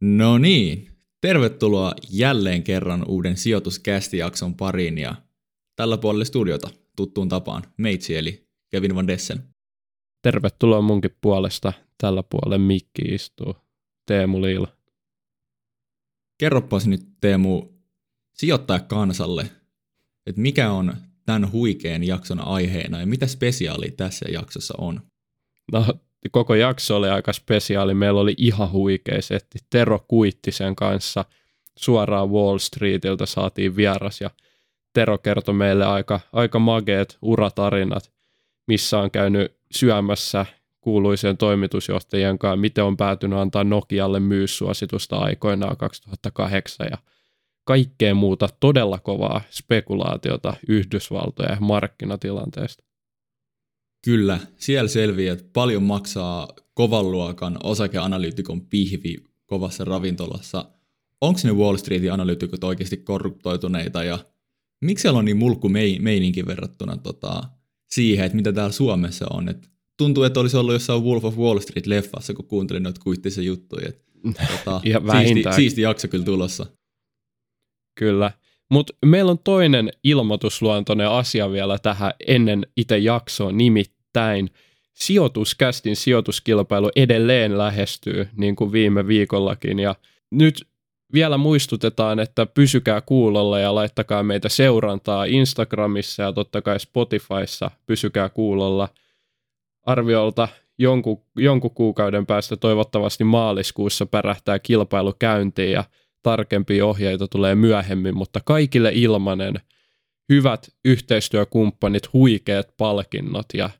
No niin, tervetuloa jälleen kerran uuden sijoituskästijakson pariin ja tällä puolella studiota tuttuun tapaan meitsi eli Kevin Van Dessen. Tervetuloa munkin puolesta. Tällä puolella mikki istuu. Teemu Liila. Kerropas nyt Teemu sijoittaa kansalle, että mikä on tämän huikean jakson aiheena ja mitä spesiaalia tässä jaksossa on? No, koko jakso oli aika spesiaali. Meillä oli ihan huikea setti. Tero Kuittisen kanssa suoraan Wall Streetiltä saatiin vieras ja Tero kertoi meille aika, aika mageet uratarinat, missä on käynyt syömässä kuuluisien toimitusjohtajien kanssa, miten on päätynyt antaa Nokialle myyssuositusta aikoinaan 2008 ja kaikkea muuta todella kovaa spekulaatiota Yhdysvaltojen markkinatilanteesta. Kyllä, siellä selviää, että paljon maksaa kovan luokan osakeanalyytikon pihvi kovassa ravintolassa. Onko ne Wall Streetin analyytikot oikeasti korruptoituneita ja miksi siellä on niin mulkku meininki verrattuna tota, siihen, että mitä täällä Suomessa on. Et tuntuu, että olisi ollut jossain Wolf of Wall Street-leffassa, kun kuuntelin noita kuittisen juttuja. Et, tota, siisti, siisti jakso kyllä tulossa. Kyllä. Mutta meillä on toinen ilmoitusluontoinen asia vielä tähän ennen itse jaksoa, nimittäin sijoituskästin sijoituskilpailu edelleen lähestyy, niin kuin viime viikollakin. Ja nyt vielä muistutetaan, että pysykää kuulolla ja laittakaa meitä seurantaa Instagramissa ja totta kai Spotifyssa pysykää kuulolla. Arviolta jonkun, jonkun kuukauden päästä toivottavasti maaliskuussa pärähtää kilpailu käyntiin ja tarkempia ohjeita tulee myöhemmin, mutta kaikille ilmanen, hyvät yhteistyökumppanit, huikeat palkinnot ja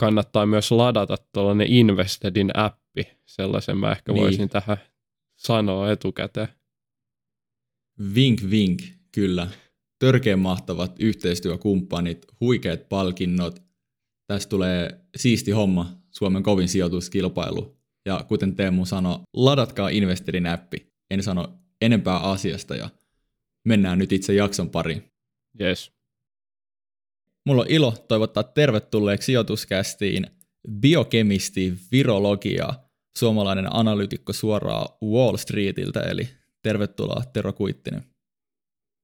kannattaa myös ladata tuollainen Investedin appi, sellaisen mä ehkä niin. voisin tähän sanoa etukäteen. Vink vink, kyllä. Törkeän mahtavat yhteistyökumppanit, huikeat palkinnot. Tästä tulee siisti homma, Suomen kovin sijoituskilpailu. Ja kuten Teemu sanoi, ladatkaa Investorin appi. En sano enempää asiasta ja mennään nyt itse jakson pariin. Yes. Mulla on ilo toivottaa tervetulleeksi sijoituskästiin biokemisti, virologia, suomalainen analyytikko suoraan Wall Streetiltä, eli Tervetuloa Tero Kuittinen.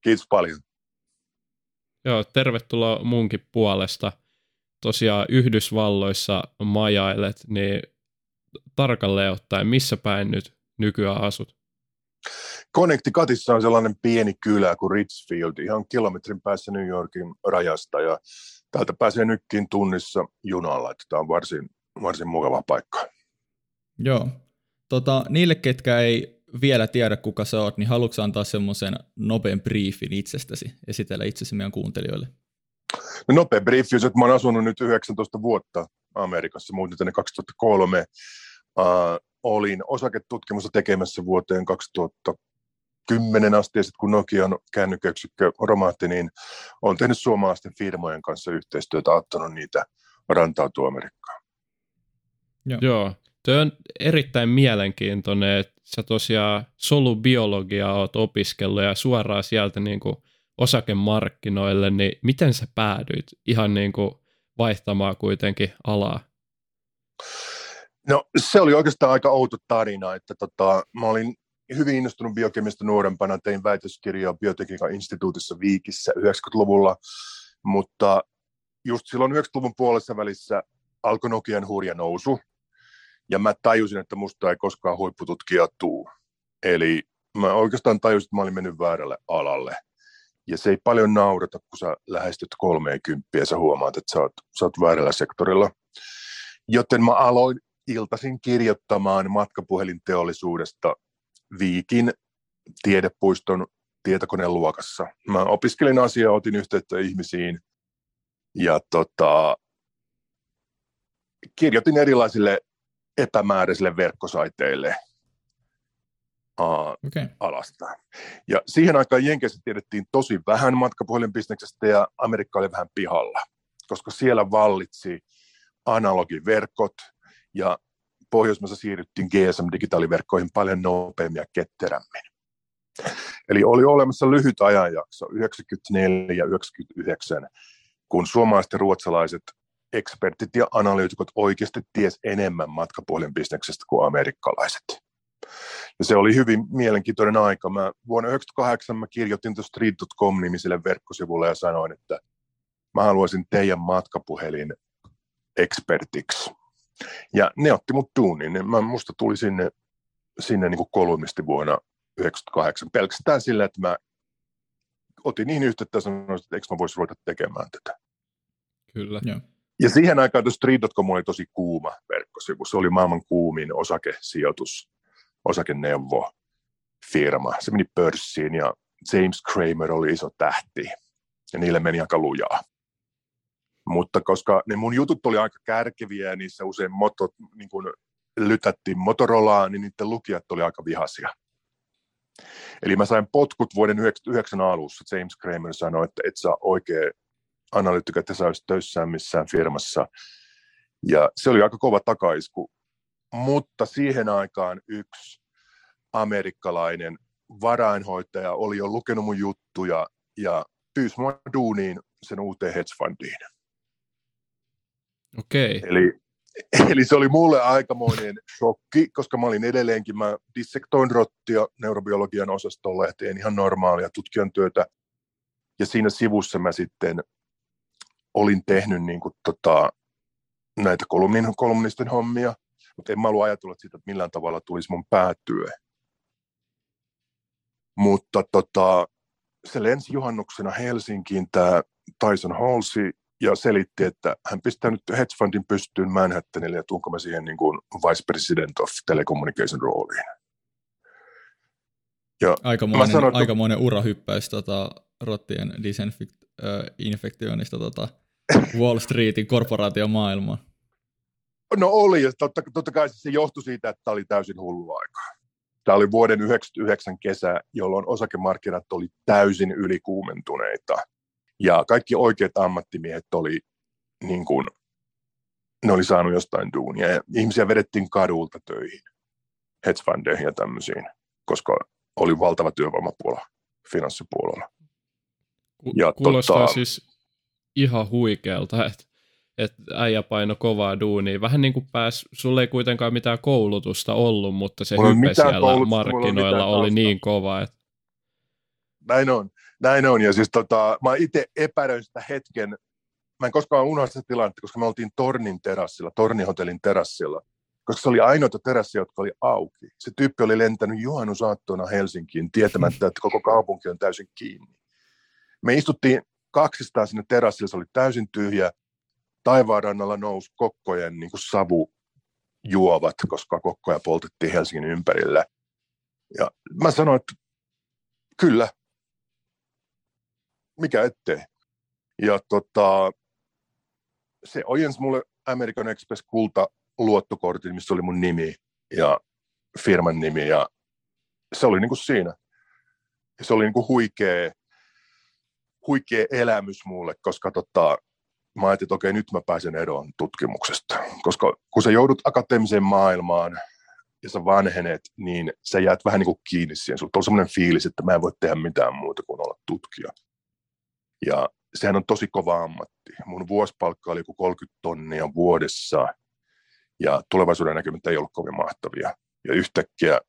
Kiitos paljon. Joo, tervetuloa munkin puolesta. Tosiaan Yhdysvalloissa majailet, niin tarkalleen ottaen, missä päin nyt nykyään asut? Connecticutissa on sellainen pieni kylä kuin Richfield, ihan kilometrin päässä New Yorkin rajasta, ja täältä pääsee nytkin tunnissa junalla, että tämä on varsin, varsin mukava paikka. Joo. Tota, niille, ketkä ei vielä tiedä, kuka sä oot, niin haluatko antaa semmoisen nopean briefin itsestäsi, esitellä itsesi meidän kuuntelijoille? No nopea briefi, että mä oon asunut nyt 19 vuotta Amerikassa, muutin tänne 2003. Uh, olin osaketutkimusta tekemässä vuoteen 2010 asti, ja sitten kun Nokian kännykkäyksikkö romahti, niin olen tehnyt suomalaisten firmojen kanssa yhteistyötä, auttanut niitä rantautua Amerikkaan. Joo. Joo. Tuo on erittäin mielenkiintoinen, että sä tosiaan solubiologiaa oot opiskellut ja suoraan sieltä niin kuin osakemarkkinoille, niin miten sä päädyit ihan niin kuin vaihtamaan kuitenkin alaa? No se oli oikeastaan aika outo tarina, että tota, mä olin hyvin innostunut biokemista nuorempana, tein väitöskirjaa biotekniikan instituutissa Viikissä 90-luvulla, mutta just silloin 90-luvun puolessa välissä alkoi Nokian hurja nousu, ja mä tajusin, että musta ei koskaan huippututkija tuu. Eli mä oikeastaan tajusin, että mä olin mennyt väärälle alalle. Ja se ei paljon naurata, kun sä lähestyt 30 ja sä huomaat, että sä oot, sä oot väärällä sektorilla. Joten mä aloin iltaisin kirjoittamaan matkapuhelinteollisuudesta Viikin tiedepuiston tietokoneen luokassa. Mä opiskelin asiaa, otin yhteyttä ihmisiin ja tota, kirjoitin erilaisille epämääräisille verkkosaiteille uh, okay. alasta. Ja siihen aikaan Jenkeissä tiedettiin tosi vähän matkapuhelinbisneksestä ja Amerikka oli vähän pihalla, koska siellä vallitsi analogiverkot ja Pohjoismaissa siirryttiin GSM-digitaaliverkkoihin paljon nopeammin ja ketterämmin. Eli oli olemassa lyhyt ajanjakso, 94-99, kun suomalaiset ja ruotsalaiset ekspertit ja analyytikot oikeasti ties enemmän matkapuhelinbisneksestä kuin amerikkalaiset. Ja se oli hyvin mielenkiintoinen aika. Mä, vuonna 1998 mä kirjoitin tuossa street.com-nimiselle verkkosivulle ja sanoin, että mä haluaisin teidän matkapuhelin ekspertiksi. Ja ne otti mut duuniin. Mä, musta tuli sinne, sinne niin kolumnisti vuonna 1998 pelkästään sillä, että mä otin niin yhteyttä ja sanoin, että eikö mä voisi ruveta tekemään tätä. Kyllä. Joo. Ja siihen aikaan tuossa Street.com oli tosi kuuma verkkosivu. Se oli maailman kuumin osakesijoitus, osakeneuvo firma. Se meni pörssiin ja James Kramer oli iso tähti ja niille meni aika lujaa. Mutta koska ne mun jutut oli aika kärkeviä ja niissä usein motot, niin kun lytättiin Motorolaa, niin niiden lukijat oli aika vihaisia. Eli mä sain potkut vuoden 99 alussa. James Kramer sanoi, että et saa oikein analyytikko, että sä olisit töissään missään firmassa. Ja se oli aika kova takaisku. Mutta siihen aikaan yksi amerikkalainen varainhoitaja oli jo lukenut mun juttuja ja pyysi mua duuniin sen uuteen hedge fundiin. Okei. Okay. Eli, eli se oli mulle aikamoinen shokki, koska mä olin edelleenkin, mä dissektoin rottia neurobiologian osastolla ja tein ihan normaalia tutkijan työtä. Ja siinä sivussa mä sitten olin tehnyt niin kuin, tota, näitä kolumnin, kolumnisten hommia, mutta en mä ollut ajatellut siitä, että millään tavalla tulisi mun päätyö. Mutta tota, se lensi juhannuksena Helsinkiin tämä Tyson Halsey selitti, että hän pistää nyt hedge fundin pystyyn Manhattanille ja tuunko mä siihen niin kuin vice president of telecommunication rooliin. Ja aikamoinen, sanon, että... aikamoinen urahyppäys tota, rottien disinfektioinnista tota, Wall Streetin korporaatiomaailmaan. No oli, ja totta, totta kai se johtui siitä, että tämä oli täysin hullu aika. Tämä oli vuoden 1999 kesä, jolloin osakemarkkinat oli täysin ylikuumentuneita. Ja kaikki oikeat ammattimiehet oli niin kuin, ne oli saanut jostain duunia. Ja ihmisiä vedettiin kadulta töihin, hedge fundeihin ja tämmöisiin, koska oli valtava työvoimapuola finanssipuolella. Ja Kuulostaa tota, siis ihan huikealta, että et äijä paino kovaa duunia. Vähän niin kuin pääs, sulle ei kuitenkaan mitään koulutusta ollut, mutta se hype siellä markkinoilla oli niin kova. Että... Näin on, näin on. Ja siis tota, mä itse epäröin sitä hetken, mä en koskaan unohda sitä tilannetta, koska me oltiin Tornin terassilla, Tornihotellin terassilla, koska se oli ainoita terassia, jotka oli auki. Se tyyppi oli lentänyt juhannusaattona Helsinkiin tietämättä, että koko kaupunki on täysin kiinni. Me istuttiin kaksistaan sinne terassille, se oli täysin tyhjä. Taivaanrannalla nousi kokkojen niin kuin savu juovat, koska kokkoja poltettiin Helsingin ympärillä. Ja mä sanoin, että kyllä, mikä ettei. Ja tota, se ojensi mulle American Express kulta luottokortin, missä oli mun nimi ja firman nimi ja se oli niin kuin siinä. Ja se oli niin kuin huikea huikea elämys mulle, koska tota, mä ajattelin, että okei, nyt mä pääsen eroon tutkimuksesta. Koska kun sä joudut akateemiseen maailmaan ja sä vanhenet, niin sä jäät vähän niin kuin kiinni siihen. Sulla on sellainen fiilis, että mä en voi tehdä mitään muuta kuin olla tutkija. Ja sehän on tosi kova ammatti. Mun vuosipalkka oli joku 30 tonnia vuodessa ja tulevaisuuden näkymät ei ollut kovin mahtavia. Ja yhtäkkiä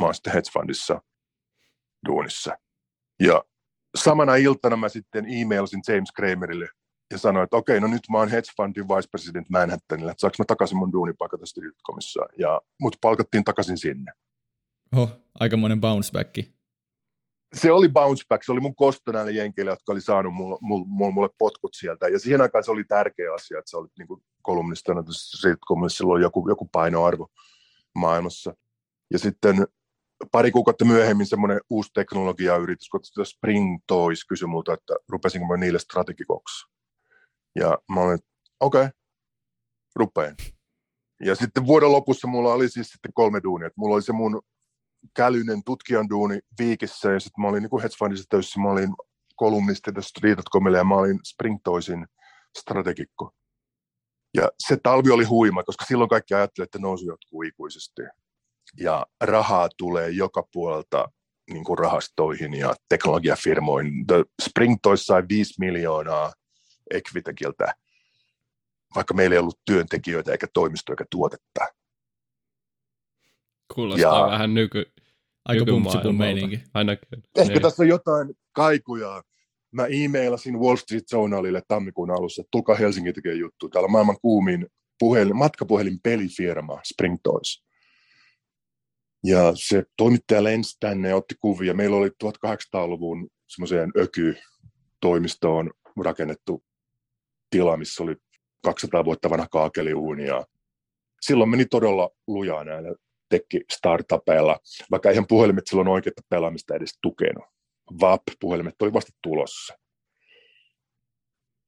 mä oon sitten hedge fundissa duunissa. Ja samana iltana mä sitten e-mailsin James Kramerille ja sanoin, että okei, no nyt mä oon hedge fundin vice president Manhattanilla, että saanko mä takaisin mun duunipaikan tästä. Ja mut palkattiin takaisin sinne. Oho, aikamoinen bounce back. Se oli bounce back, se oli mun kosto näille jenkeille, jotka oli saanut mulle, mulle, mulle potkut sieltä. Ja siihen aikaan se oli tärkeä asia, että sä olit niin kolumnistana tässä silloin joku, joku painoarvo maailmassa. Ja sitten pari kuukautta myöhemmin semmoinen uusi teknologiayritys, kun Spring Toys kysyi multa, että rupesinko mä niille strategikoksi. Ja mä olin, okei, okay, rupeen. Ja sitten vuoden lopussa mulla oli siis sitten kolme duunia. Mulla oli se mun kälyinen tutkijan duuni Viikissä ja sitten mä olin niin hedge töissä, mä olin kolumnisti Street.comille ja mä olin Spring Toysin strategikko. Ja se talvi oli huima, koska silloin kaikki ajattelivat, että nousu jatkuu ikuisesti ja rahaa tulee joka puolelta niin kuin rahastoihin ja teknologiafirmoihin. The Spring Toys sai 5 miljoonaa Equitekiltä, vaikka meillä ei ollut työntekijöitä eikä toimistoa eikä tuotetta. Kuulostaa ja... vähän nyky, Aika meininki. Ainakin. Ehkä niin. tässä on jotain kaikuja. Mä e-mailasin Wall Street Journalille tammikuun alussa, että tulkaa Helsingin tekee juttu. Täällä on maailman kuumin puhelin, matkapuhelin pelifirma Spring Toys. Ja se toimittaja lensi tänne ja otti kuvia. Meillä oli 1800-luvun semmoiseen öky-toimistoon rakennettu tila, missä oli 200 vuotta vanha kaakeliuuni. Ja silloin meni todella lujaa näillä tekki startupeilla, vaikka eihän puhelimet silloin oikeita pelaamista edes tukenut. VAP-puhelimet oli vasta tulossa.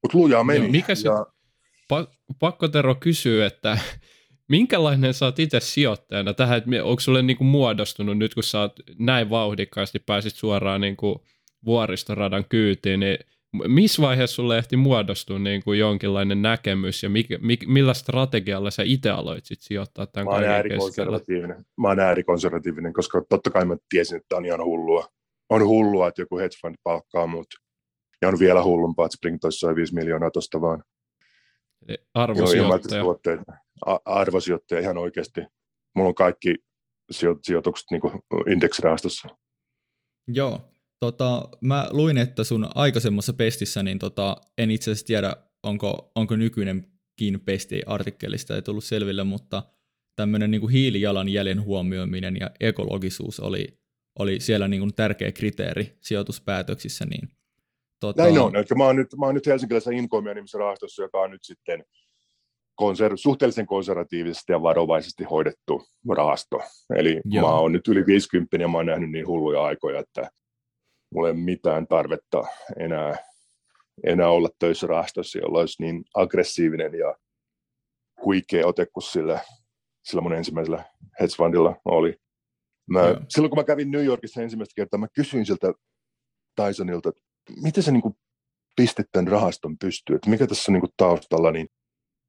Mutta lujaa meni. Joo, mikä se, ja... pa- pakko Tero kysyä, että minkälainen sä oot itse sijoittajana tähän, että onko sulle niinku muodostunut nyt, kun sä oot näin vauhdikkaasti pääsit suoraan niinku vuoristoradan kyytiin, niin missä vaiheessa sulle ehti muodostua niin kuin jonkinlainen näkemys ja mikä, mikä, millä strategialla sä itse aloit sit sijoittaa tämän mä oon äärikonservatiivinen. Mä oon äärikonservatiivinen, koska totta kai mä tiesin, että on ihan hullua. On hullua, että joku hedge fund palkkaa mut. Ja on vielä hullumpaa, että Spring sai 5 miljoonaa tosta vaan. Eli arvosijoittaja. Joo, arvosijoittaja ihan oikeasti. Mulla on kaikki sijoitukset niin indeksirahastossa. Joo, Tota, mä luin, että sun aikaisemmassa pestissä, niin tota, en itse asiassa tiedä, onko, onko nykyinenkin pesti artikkelista ei tullut selville, mutta tämmöinen niin hiilijalanjäljen huomioiminen ja ekologisuus oli, oli siellä niin kuin tärkeä kriteeri sijoituspäätöksissä. Niin, tota... Näin on. Että mä, oon nyt, mä oon nyt helsinkiläisessä Inkomia nimisessä rahastossa, joka on nyt sitten konser- suhteellisen konservatiivisesti ja varovaisesti hoidettu rahasto. Eli Joo. mä oon nyt yli 50 ja mä oon nähnyt niin hulluja aikoja, että mulla ei ole mitään tarvetta enää, enää olla töissä rahastossa, jolla olisi niin aggressiivinen ja huikea ote kuin sillä, sillä mun ensimmäisellä hedge fundilla oli. Mä, silloin kun mä kävin New Yorkissa ensimmäistä kertaa, mä kysyin siltä Tysonilta, että miten sä niin pistit tämän rahaston pystyyn, että mikä tässä on niin taustalla, niin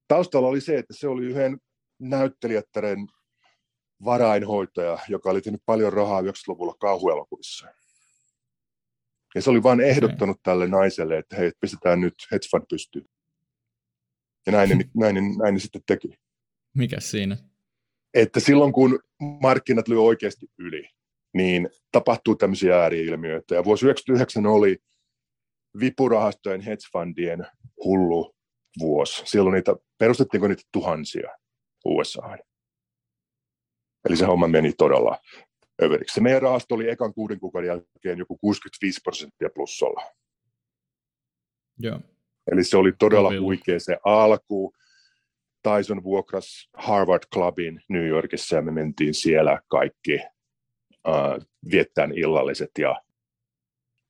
taustalla oli se, että se oli yhden näyttelijättären varainhoitaja, joka oli tehnyt paljon rahaa 90-luvulla kauhuelokuvissa. Ja se oli vain ehdottanut okay. tälle naiselle, että hei, pistetään nyt hedge fund pystyyn. Ja näin näin, ne, näin ne sitten teki. Mikä siinä? Että silloin kun markkinat lyö oikeasti yli, niin tapahtuu tämmöisiä ääriilmiöitä. Ja vuosi 1999 oli vipurahastojen hedge fundien hullu vuosi. Silloin niitä, perustettiinko niitä tuhansia USA. Eli se homma meni todella överiksi. Se meidän rahasto oli ekan kuuden kuukauden jälkeen joku 65 prosenttia plussalla. Joo. Eli se oli todella Kovilla. huikea se alku. Tyson vuokras Harvard Clubin New Yorkissa ja me mentiin siellä kaikki uh, viettämään illalliset ja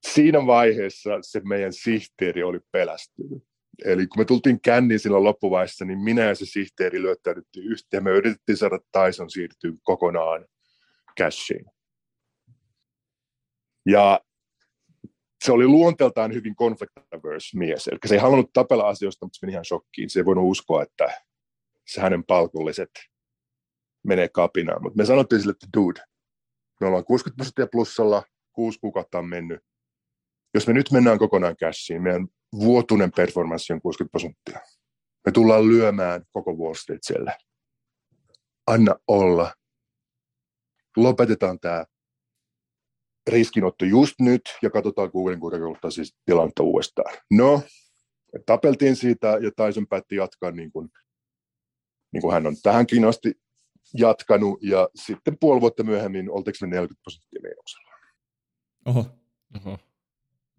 siinä vaiheessa se meidän sihteeri oli pelästynyt. Eli kun me tultiin känniin silloin loppuvaiheessa, niin minä ja se sihteeri lyöttäydyttiin yhteen. Me yritettiin saada Tyson siirtyä kokonaan cashiin. Ja se oli luonteeltaan hyvin conflict mies. Eli se ei halunnut tapella asioista, mutta se meni ihan shokkiin. Se ei voinut uskoa, että se hänen palkolliset menee kapinaan. Mutta me sanottiin sille, että dude, me ollaan 60 prosenttia plussalla, kuusi kuukautta on mennyt. Jos me nyt mennään kokonaan cashiin, meidän vuotuinen performanssi on 60 prosenttia. Me tullaan lyömään koko Wall. Anna olla lopetetaan tämä riskinotto just nyt ja katsotaan kuuden kuukauden siis tilannetta uudestaan. No, tapeltiin siitä ja Tyson päätti jatkaa niin kuin, niin kuin hän on tähänkin asti jatkanut ja sitten puoli vuotta myöhemmin oltiinko me 40 prosenttia miinuksella. Oho. Oho.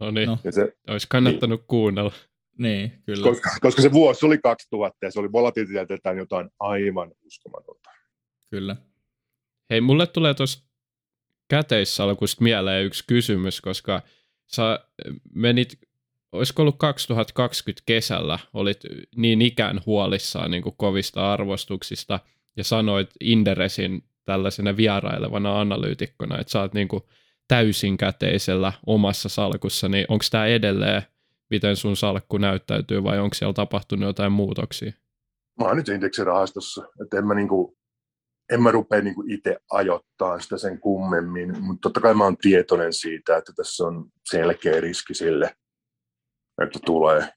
No niin, no. se, olisi kannattanut niin. kuunnella. Niin, kyllä. Koska, koska se vuosi oli 2000 ja se oli volatiliteetiltaan jotain aivan uskomatonta. Kyllä. Hei, mulle tulee tuossa käteissalkusta mieleen yksi kysymys, koska sä menit, olisiko ollut 2020 kesällä, olit niin ikään huolissaan niin kuin kovista arvostuksista ja sanoit Inderesin tällaisena vierailevana analyytikkona, että sä oot niin kuin täysin käteisellä omassa salkussa, niin onko tämä edelleen, miten sun salkku näyttäytyy vai onko siellä tapahtunut jotain muutoksia? Mä oon nyt indeksirahastossa, että en mä niinku en mä rupea niin itse ajoittaa sitä sen kummemmin, mutta totta kai mä oon tietoinen siitä, että tässä on selkeä riski sille, että tulee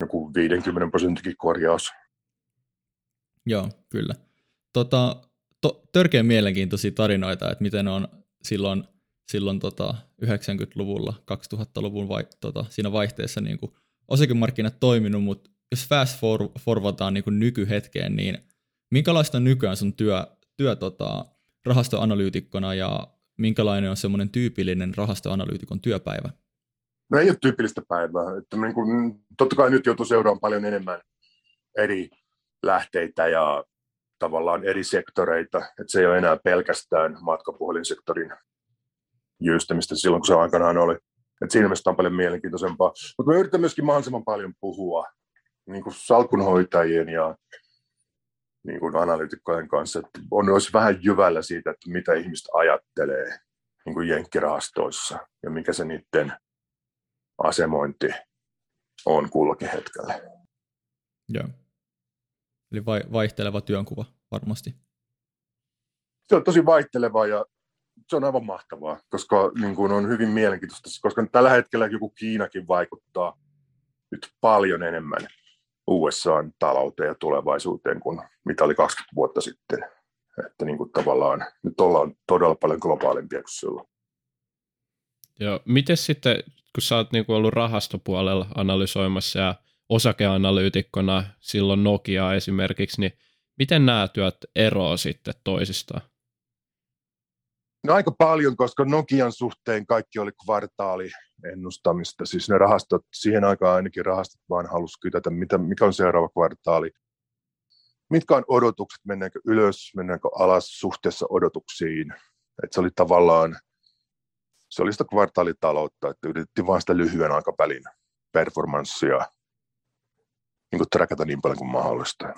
joku 50 prosentin korjaus. Joo, kyllä. Tota, to, törkeän mielenkiintoisia tarinoita, että miten on silloin, silloin tota 90-luvulla, 2000-luvun vai, tota, siinä vaihteessa niin kuin osakemarkkinat toiminut, mutta jos fast forwataan niin nykyhetkeen, niin minkälaista on nykyään sun työ, työ tota, rahastoanalyytikkona ja minkälainen on semmoinen tyypillinen rahastoanalyytikon työpäivä? No ei ole tyypillistä päivää. Että niin kuin, totta kai nyt joutuu seuraamaan paljon enemmän eri lähteitä ja tavallaan eri sektoreita. Että se ei ole enää pelkästään matkapuhelinsektorin jyystämistä silloin, kun se aikanaan oli. Että siinä mielessä on paljon mielenkiintoisempaa. Mutta me yritän myöskin mahdollisimman paljon puhua niin kuin salkunhoitajien ja niin kuin analyytikkojen kanssa, että on olisi vähän jyvällä siitä, että mitä ihmiset ajattelee niin kuin jenkkirahastoissa ja mikä se niiden asemointi on kullakin hetkellä. Joo. Eli vaihteleva työnkuva varmasti. Se on tosi vaihteleva ja se on aivan mahtavaa, koska niin kuin on hyvin mielenkiintoista, koska tällä hetkellä joku Kiinakin vaikuttaa nyt paljon enemmän USAn talouteen ja tulevaisuuteen kuin mitä oli 20 vuotta sitten. Että niin kuin tavallaan nyt ollaan todella paljon globaalimpia kuin silloin. Joo, miten sitten, kun sä oot niin kuin ollut rahastopuolella analysoimassa ja osakeanalyytikkona silloin Nokia esimerkiksi, niin miten nämä työt eroavat sitten toisistaan? No aika paljon, koska Nokian suhteen kaikki oli kvartaali ennustamista. Siis ne rahastot, siihen aikaan ainakin rahastot vaan halusi kytätä, mitä, mikä on seuraava kvartaali. Mitkä on odotukset, mennäänkö ylös, mennäänkö alas suhteessa odotuksiin. Et se oli tavallaan, se oli sitä kvartaalitaloutta, että yritettiin vain sitä lyhyen aikavälin performanssia niin träkätä niin paljon kuin mahdollista.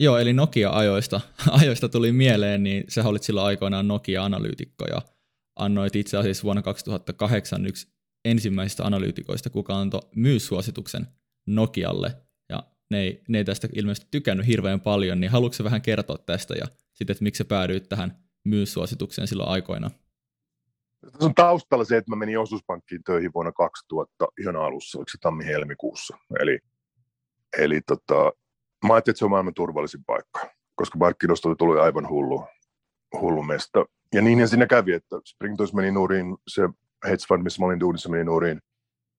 Joo, eli Nokia-ajoista ajoista tuli mieleen, niin sä olit silloin aikoinaan Nokia-analyytikko ja annoit itse asiassa vuonna 2008 yksi ensimmäisistä analyytikoista, kuka antoi myyssuosituksen Nokialle, ja ne ei, ne ei tästä ilmeisesti tykännyt hirveän paljon, niin haluatko vähän kertoa tästä ja sitten, että miksi sä päädyit tähän myyssuositukseen silloin aikoina? Tässä on taustalla se, että mä menin osuuspankkiin töihin vuonna 2000 ihan alussa, oliko se tammi-helmikuussa. Eli, eli tota, mä ajattelin, että se on maailman turvallisin paikka, koska markkinoista tullut aivan hullu, hullu mesta. Ja niin siinä kävi, että Springtoys meni nuuriin, se hedge fund, missä mä olin duunissa, meni nuoriin.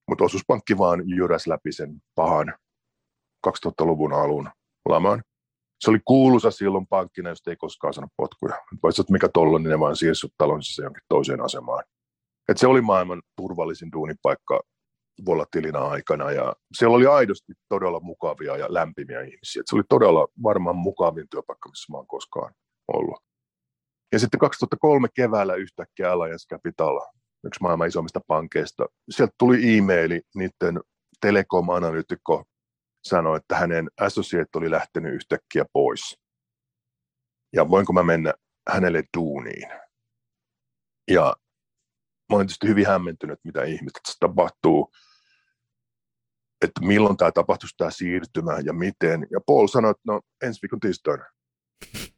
Mutta osuuspankki vaan jyräs läpi sen pahan 2000-luvun alun laman. Se oli kuuluisa silloin pankkina, josta ei koskaan saanut potkuja. Että mikä tolla, niin ne vaan siirsyt talonsa jonkin toiseen asemaan. Et se oli maailman turvallisin duunipaikka volatiilina aikana ja siellä oli aidosti todella mukavia ja lämpimiä ihmisiä. Et se oli todella varmaan mukavin työpaikka, missä mä oon koskaan ollut. Ja sitten 2003 keväällä yhtäkkiä Alliance Capital yksi maailman isommista pankeista. Sieltä tuli e-maili, niiden telekom-analyytikko sanoi, että hänen associate oli lähtenyt yhtäkkiä pois. Ja voinko mä mennä hänelle duuniin? Ja mä olen tietysti hyvin hämmentynyt, mitä se tapahtuu, että milloin tämä tapahtuisi tämä siirtymä ja miten. Ja Paul sanoi, että no ensi viikon tiistaina.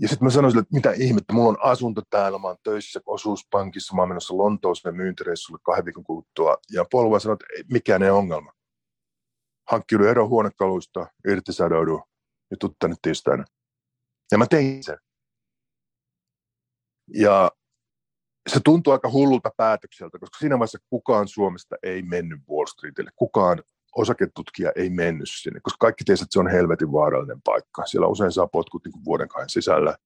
Ja sitten mä sanoin sille, että mitä ihmettä, mulla on asunto täällä, mä oon töissä osuuspankissa, mä oon menossa Lontooseen myyntireissulle kahden viikon kuluttua. Ja Paul sanoi, että mikään ei ongelma. Hankkiudun ero huonekaluista, irtisadoudu ja tuu tänne tiistaina. Ja mä tein sen. Ja se tuntuu aika hullulta päätökseltä, koska siinä vaiheessa kukaan Suomesta ei mennyt Wall Streetille. Kukaan osaketutkija ei mennyt sinne, koska kaikki tiesivät, että se on helvetin vaarallinen paikka. Siellä usein saa potkut niin kuin vuoden kahden sisällä.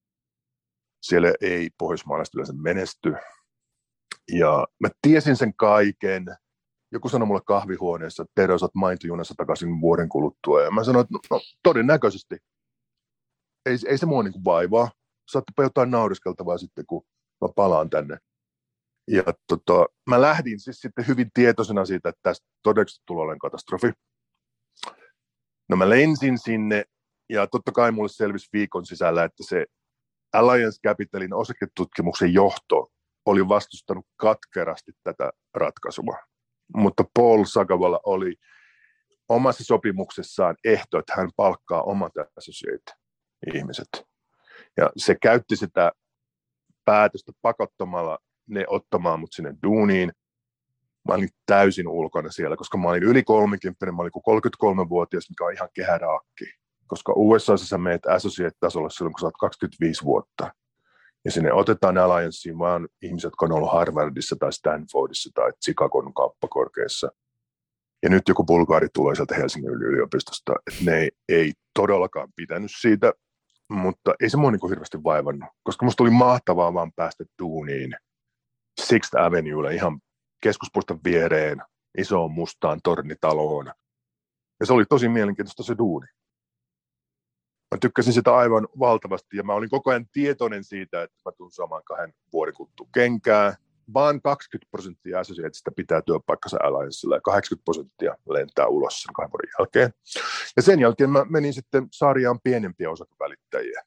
Siellä ei pohjoismaalaiset yleensä menesty. Ja mä tiesin sen kaiken. Joku sanoi mulle kahvihuoneessa, että Tere, osaat maintojunassa takaisin vuoden kuluttua. Ja mä sanoin, että no, no todennäköisesti. Ei, ei se mua niin kuin vaivaa. Saattepa jotain nauriskeltavaa sitten, kun mä palaan tänne. Ja tota, mä lähdin siis sitten hyvin tietoisena siitä, että tästä todennäköisesti tulee katastrofi. No mä lensin sinne ja totta kai mulle selvisi viikon sisällä, että se Alliance Capitalin osaketutkimuksen johto oli vastustanut katkerasti tätä ratkaisua. Mutta Paul Sagavala oli omassa sopimuksessaan ehto, että hän palkkaa omat associate ihmiset. Ja se käytti sitä päätöstä pakottamalla ne ottamaan mut sinne duuniin. Mä olin täysin ulkona siellä, koska mä olin yli 30, mä olin 33-vuotias, mikä on ihan kehäraakki. koska USA sä meet associate-tasolla silloin, kun sä oot 25 vuotta. Ja sinne otetaan Allianceen vaan ihmiset, jotka on ollut Harvardissa tai Stanfordissa tai Chicagon kauppakorkeassa. Ja nyt joku bulgaari tulee sieltä Helsingin yliopistosta, että ne ei, ei todellakaan pitänyt siitä, mutta ei se mua niin hirveästi vaivannut, koska musta oli mahtavaa vaan päästä duuniin Sixth Avenuelle ihan keskuspuiston viereen, isoon mustaan tornitaloon. Ja se oli tosi mielenkiintoista se duuni. Mä tykkäsin sitä aivan valtavasti ja mä olin koko ajan tietoinen siitä, että mä tuun saamaan kahden vuoden kuluttua kenkää. Vaan 20 prosenttia Associatesista pitää työpaikkansa Alliancella ja 80 prosenttia lentää ulos sen kahden vuoden jälkeen. Ja sen jälkeen mä menin sitten sarjaan pienempiä osakevälittäjiä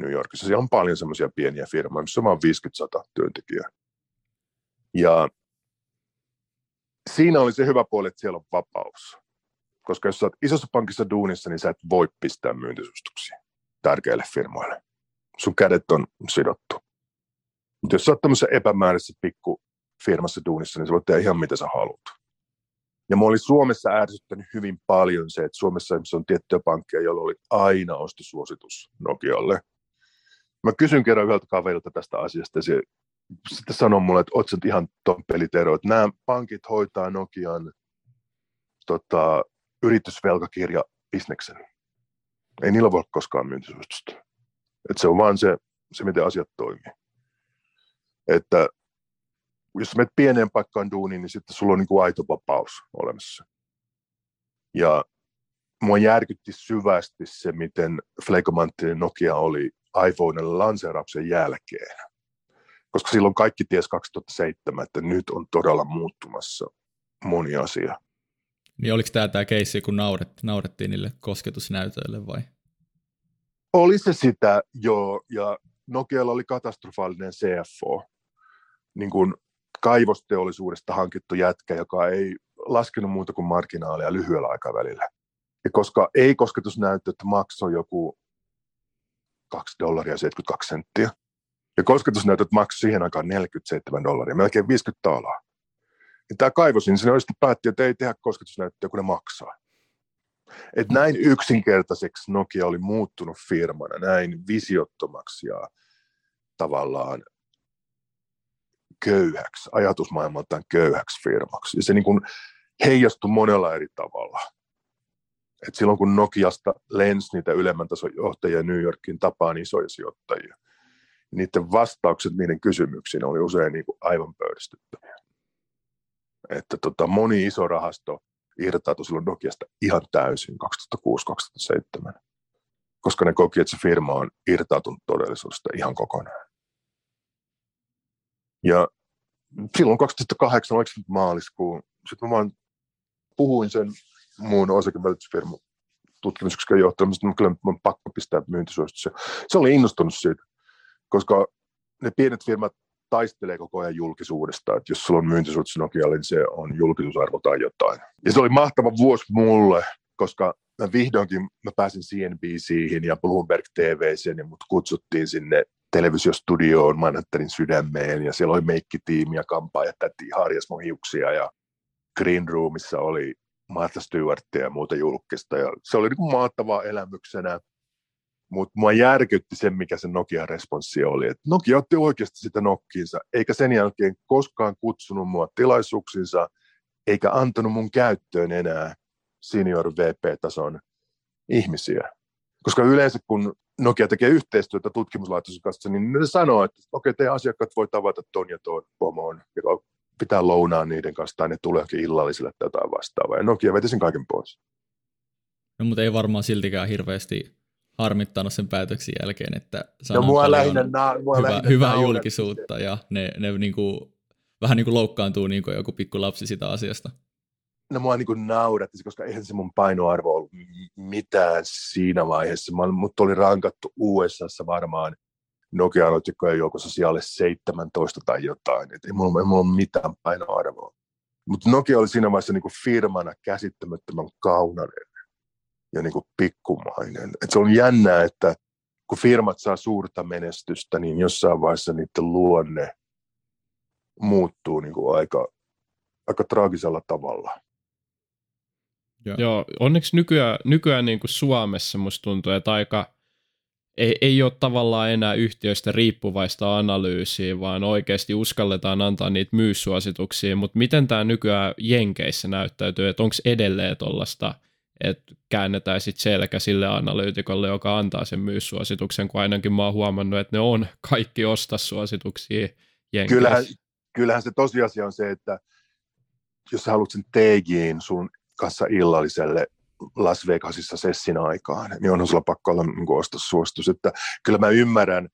New Yorkissa. Siellä on paljon semmoisia pieniä firmoja, missä on vain 50 työntekijää. Ja siinä oli se hyvä puoli, että siellä on vapaus. Koska jos sä oot isossa pankissa duunissa, niin sä et voi pistää myyntisuosituksia tärkeille firmoille. Sun kädet on sidottu. Mutta jos sä oot tämmöisessä epämääräisessä pikku firmassa duunissa, niin sä voit tehdä ihan mitä sä haluat. Ja mä olin Suomessa ärsyttänyt hyvin paljon se, että Suomessa on tiettyjä pankkeja, joilla oli aina ostosuositus Nokialle. Mä kysyn kerran yhdeltä kaverilta tästä asiasta, ja se sitten sanoi mulle, että oot ihan tompelitero, että nämä pankit hoitaa Nokian tota, yritysvelkakirja bisneksen. Ei niillä voi koskaan myyntisuositusta. Että se on vaan se, se, miten asiat toimii. Että jos menet pieneen paikkaan duuniin, niin sitten sulla on niin kuin aito vapaus olemassa. Ja mua järkytti syvästi se, miten flekomanttinen Nokia oli iPhonelle lanseerauksen jälkeen koska silloin kaikki ties 2007, että nyt on todella muuttumassa moni asia. Niin oliko tämä tämä keissi, kun nauret, naurettiin niille kosketusnäytöille vai? Oli se sitä, joo, ja Nokialla oli katastrofaalinen CFO, niin kuin kaivosteollisuudesta hankittu jätkä, joka ei laskenut muuta kuin marginaalia lyhyellä aikavälillä. Ja koska ei kosketusnäyttö, että maksoi joku 2 dollaria 72 senttiä, ja kosketusnäytöt maksoi siihen aikaan 47 dollaria, melkein 50 dollaria. Ja tämä kaivos, niin sitten päätti, että ei tehdä kosketusnäyttöä, kun ne maksaa. Et näin yksinkertaiseksi Nokia oli muuttunut firmana, näin visiottomaksi ja tavallaan köyhäksi, ajatusmaailmaltaan köyhäksi firmaksi. Ja se niin kuin heijastui monella eri tavalla. Et silloin kun Nokiasta lensi niitä ylemmän tason johtajia New Yorkin tapaan isoja sijoittajia, niiden vastaukset niiden kysymyksiin oli usein niin kuin aivan pöydistyttäviä. Että tota, moni iso rahasto irtautui silloin Nokiasta ihan täysin 2006-2007, koska ne koki, että se firma on irtautunut todellisuudesta ihan kokonaan. Ja silloin 2008, oliko maaliskuun, sitten mä vaan puhuin sen muun osakevälitysfirman tutkimusyksikön johtajasta, että kyllä mä pakko pistää myyntisuositus. Se oli innostunut siitä koska ne pienet firmat taistelee koko ajan julkisuudesta, että jos sulla on myyntisuutus Nokialle, niin se on julkisuusarvo tai jotain. Ja se oli mahtava vuosi mulle, koska mä vihdoinkin mä pääsin CNBCihin ja Bloomberg TVCen ja mut kutsuttiin sinne televisiostudioon Manhattanin sydämeen. Ja siellä oli meikkitiimi ja kampaaja täti harjas mun hiuksia ja Green Roomissa oli Martha Stewartia ja muuta julkista. Ja se oli niin kuin mahtavaa elämyksenä mutta mua järkytti se, mikä se Nokia-responssi oli. Et Nokia otti oikeasti sitä nokkiinsa, eikä sen jälkeen koskaan kutsunut mua tilaisuuksinsa, eikä antanut mun käyttöön enää senior VP-tason ihmisiä. Koska yleensä kun Nokia tekee yhteistyötä tutkimuslaitoksen kanssa, niin ne sanoo, että okei, okay, teidän asiakkaat voi tavata ton ja ton pomoon, joka pitää lounaa niiden kanssa, tai ne tuleekin illalliselle tai jotain vastaavaa. Ja Nokia veti sen kaiken pois. No, mutta ei varmaan siltikään hirveästi harmittanut sen päätöksen jälkeen, että no, mua lähinnä, na, mua hyvä, hyvää julkisuutta ja ne, ne niinku, vähän niin kuin loukkaantuu niin kuin joku pikku lapsi sitä asiasta. No mua niin kuin nauratti, koska eihän se mun painoarvo ollut mitään siinä vaiheessa. Mä, mut oli rankattu USAssa varmaan Nokian otsikkojen joukossa siellä 17 tai jotain. Et ei, mulla, ei mulla ole mitään painoarvoa. Mutta Nokia oli siinä vaiheessa niin kuin firmana käsittämättömän kaunainen ja niin kuin pikkumainen. Et se on jännää, että kun firmat saa suurta menestystä, niin jossain vaiheessa niiden luonne muuttuu niin kuin aika, aika traagisella tavalla. Joo, Joo onneksi nykyään, nykyään niin kuin Suomessa musta tuntuu, että aika ei, ei ole tavallaan enää yhtiöistä riippuvaista analyysiä, vaan oikeasti uskalletaan antaa niitä myyssuosituksia, mutta miten tämä nykyään Jenkeissä näyttäytyy, että onko edelleen tuollaista, että käännetään sitten selkä sille analyytikolle, joka antaa sen myyssuosituksen, kun ainakin mä oon huomannut, että ne on kaikki ostasuosituksia Jenkeissä. Kyllähän, kyllähän se tosiasia on se, että jos sä haluat sen TGin sun kanssa illalliselle Las Vegasissa sessin aikaan, niin onhan sulla pakko olla niin. Että kyllä mä ymmärrän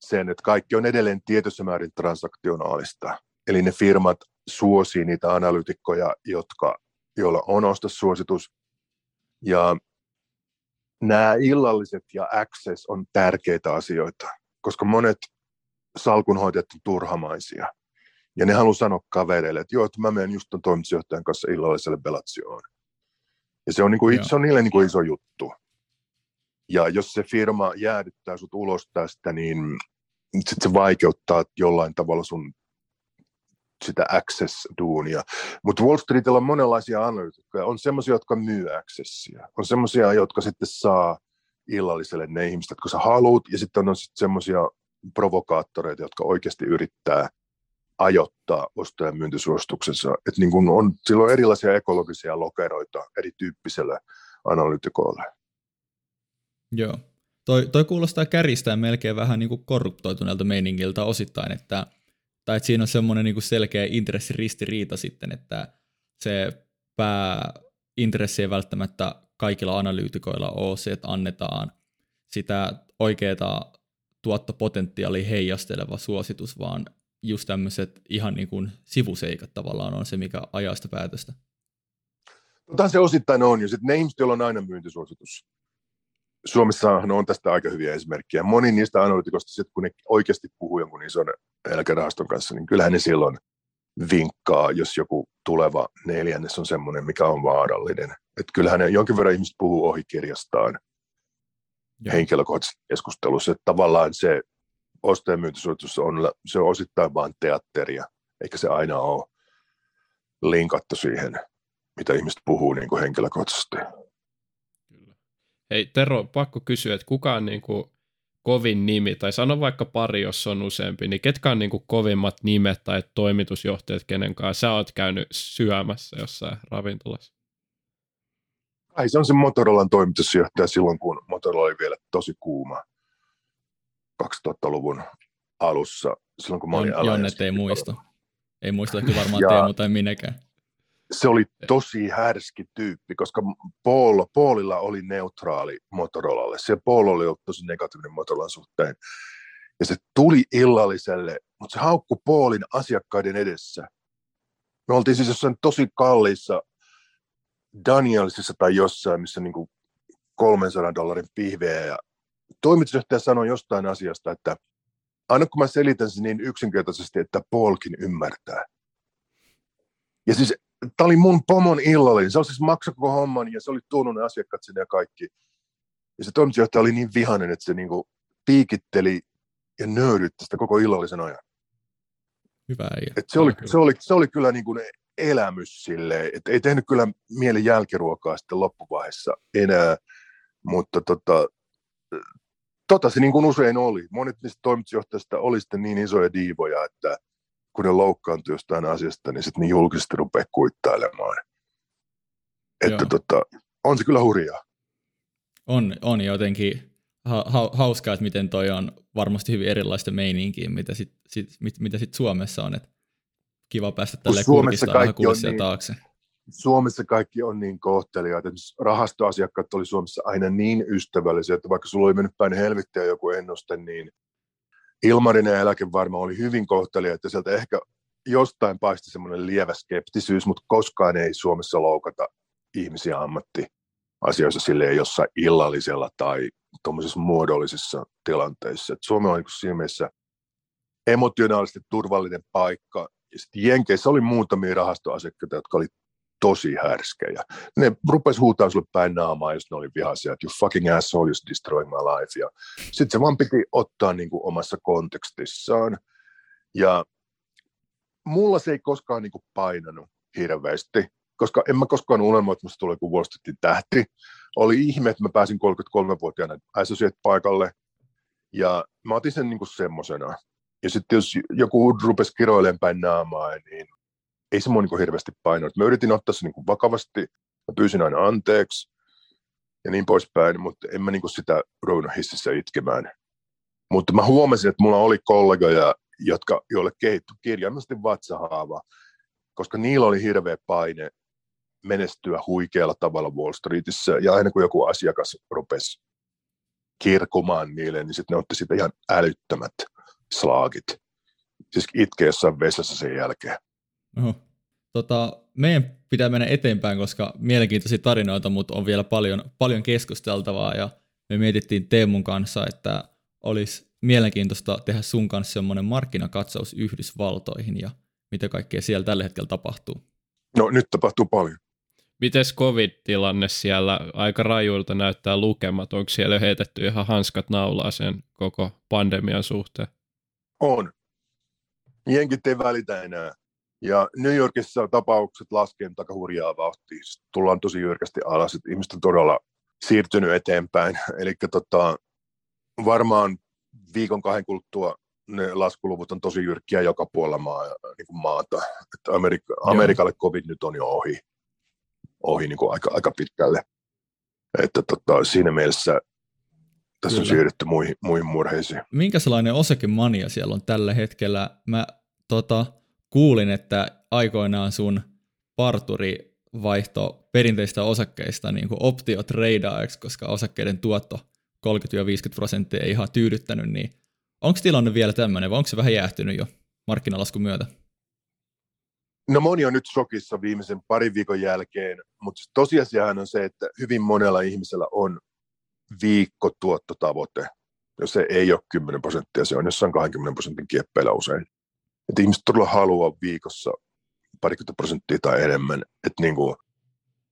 sen, että kaikki on edelleen tietyssä määrin transaktionaalista. Eli ne firmat suosii niitä analyytikkoja, jotka, joilla on ostossuositus. Ja nämä illalliset ja access on tärkeitä asioita, koska monet salkunhoitajat on turhamaisia. Ja ne haluaa sanoa kavereille, että joo, että mä menen just ton toimitusjohtajan kanssa illalliselle Belatsioon. Ja se on, niin kuin, se on niille niin kuin iso juttu. Ja jos se firma jäädyttää sut ulos tästä, niin sit se vaikeuttaa jollain tavalla sun sitä access-duunia. Mutta Wall Streetillä on monenlaisia analyytikkoja. On semmoisia, jotka myy accessia. On semmoisia, jotka sitten saa illalliselle ne ihmiset, jotka sä haluat. Ja sitten on sitten semmoisia provokaattoreita, jotka oikeasti yrittää ajoittaa ostajan myyntisuosituksensa. Että niin kun on, sillä on erilaisia ekologisia lokeroita erityyppiselle analytikoille. Joo. Toi, toi kuulostaa käristää melkein vähän niin kuin korruptoituneelta meiningiltä osittain, että, tai että siinä on semmoinen niin selkeä intressiristiriita sitten, että se pääintressi ei välttämättä kaikilla analyytikoilla ole se, että annetaan sitä oikeaa tuottopotentiaalia heijasteleva suositus, vaan just tämmöiset ihan niin kuin sivuseikat tavallaan on se, mikä ajaa sitä päätöstä. Mutta se osittain on, ja sitten ne ihmiset, joilla on aina myyntisuositus. Suomessahan on tästä aika hyviä esimerkkejä. Moni niistä analytikosta, sit kun ne oikeasti puhuu jonkun ison eläkerahaston kanssa, niin kyllähän ne silloin vinkkaa, jos joku tuleva neljännes on semmoinen, mikä on vaarallinen. Että kyllähän ne jonkin verran ihmiset puhuu ohi kirjastaan henkilökohtaisessa keskustelussa. Että tavallaan se ostajamyyntisuositus on, se on osittain vain teatteria, eikä se aina ole linkattu siihen, mitä ihmiset puhuu niin kuin henkilökohtaisesti. Hei Tero, pakko kysyä, että kuka on niin kuin kovin nimi, tai sano vaikka pari, jos on useampi, niin ketkä on niin kuin kovimmat nimet tai toimitusjohtajat, kenen kanssa sä oot käynyt syömässä jossain ravintolassa? Ai se on se Motorolan toimitusjohtaja silloin, kun Motorola oli vielä tosi kuuma. 2000-luvun alussa, silloin kun mä olin Jonnet ei muista. Ei muista kyllä varmaan Teemu tai minäkään. Se oli tosi härski tyyppi, koska Paul, Paulilla oli neutraali Motorolalle. Se Paul oli ollut tosi negatiivinen Motorolan suhteen. Ja se tuli illalliselle, mutta se haukkui Paulin asiakkaiden edessä. Me oltiin siis jossain tosi kalliissa Danielsissa tai jossain, missä niin kuin 300 dollarin pihveä ja toimitusjohtaja sanoi jostain asiasta, että aina kun mä selitän sen niin yksinkertaisesti, että Paulkin ymmärtää. Ja siis tämä oli mun pomon illallinen. Se on siis maksa koko homman ja se oli tuonut ne asiakkaat sinne ja kaikki. Ja se toimitusjohtaja oli niin vihainen, että se niinku piikitteli ja nöyrytti sitä koko illallisen ajan. Hyvä Et se, oli, se, oli, se oli kyllä niin kuin elämys silleen, että ei tehnyt kyllä mieli jälkiruokaa sitten loppuvaiheessa enää, mutta tota, tota se niin kuin usein oli. Monet niistä toimitusjohtajista oli sitten niin isoja diivoja, että kun ne loukkaantui jostain asiasta, niin sitten niin julkisesti rupeaa kuittailemaan. Että tota, on se kyllä hurjaa. On, on jotenkin ha- ha- hauskaa, että miten toi on varmasti hyvin erilaista meininkiä, mitä sitten sit, mit, mitä sit Suomessa on. Et kiva päästä tälle kurkistaa vähän niin, taakse. Suomessa kaikki on niin kohteliaita. Rahastoasiakkaat oli Suomessa aina niin ystävällisiä, että vaikka sulla oli mennyt päin helvittiä joku ennuste, niin Ilmarinen eläkevarma oli hyvin kohtelia, että sieltä ehkä jostain paisti semmoinen lievä skeptisyys, mutta koskaan ei Suomessa loukata ihmisiä ammattiasioissa silleen jossain illallisella tai tuommoisissa muodollisissa tilanteissa. Et Suomi on niin siinä mielessä emotionaalisesti turvallinen paikka. Ja sitten Jenkeissä oli muutamia rahastoasiakkaita, jotka oli tosi härskejä. Ne rupes huutaa sulle päin naamaa, jos ne oli vihaisia, että you fucking asshole, you're destroying my life. Ja sitten se vaan piti ottaa niin kuin omassa kontekstissaan. Ja mulla se ei koskaan niin kuin painanut hirveästi, koska en mä koskaan unelmoit, että musta tulee kuin Wall Streetin tähti. Oli ihme, että mä pääsin 33-vuotiaana Associate-paikalle, ja mä otin sen niin kuin semmosena. Ja sitten jos joku rupesi kiroilemaan päin naamaa, niin ei se mua niin hirveästi painanut. Mä yritin ottaa se niin vakavasti, mä pyysin aina anteeksi ja niin poispäin, mutta en mä niin sitä ruvennut hississä itkemään. Mutta mä huomasin, että mulla oli kollegoja, jotka, joille kehittyi kirjaimellisesti vatsahaava, koska niillä oli hirveä paine menestyä huikealla tavalla Wall Streetissä, ja aina kun joku asiakas rupesi kirkumaan niille, niin sitten ne otti sitä ihan älyttömät slaagit. Siis itke jossain vessassa sen jälkeen. Oho. Tota, meidän pitää mennä eteenpäin, koska mielenkiintoisia tarinoita, mutta on vielä paljon, paljon keskusteltavaa ja me mietittiin Teemun kanssa, että olisi mielenkiintoista tehdä sun kanssa semmoinen markkinakatsaus Yhdysvaltoihin ja mitä kaikkea siellä tällä hetkellä tapahtuu. No nyt tapahtuu paljon. Mites covid-tilanne siellä? Aika rajuilta näyttää lukemat. Onko siellä heitetty ihan hanskat naulaa sen koko pandemian suhteen? On. Jenkit ei välitä enää. Ja New Yorkissa tapaukset laskee aika hurjaa vauhtia. Siis tullaan tosi jyrkästi alas, että ihmiset on todella siirtynyt eteenpäin. Eli tota, varmaan viikon kahden kuluttua ne laskuluvut on tosi jyrkkiä joka puolella maa, niin kuin maata. Että Amerik- Amerikalle COVID nyt on jo ohi, ohi niin kuin aika, aika pitkälle. Että tota, siinä mielessä tässä Kyllä. on siirrytty muihin, muihin murheisiin. Minkälainen osakemania siellä on tällä hetkellä? Mä tota, kuulin, että aikoinaan sun parturi vaihto perinteistä osakkeista niin kuin optiotreidaajaksi, koska osakkeiden tuotto 30-50 prosenttia ei ihan tyydyttänyt, niin onko tilanne vielä tämmöinen vai onko se vähän jäähtynyt jo markkinalaskun myötä? No moni on nyt shokissa viimeisen parin viikon jälkeen, mutta tosiasiahan on se, että hyvin monella ihmisellä on viikkotuottotavoite. Jos se ei ole 10 prosenttia, se on jossain 20 prosentin kieppeillä usein. Että ihmiset todella haluaa viikossa parikymmentä prosenttia tai enemmän. Että niin kuin,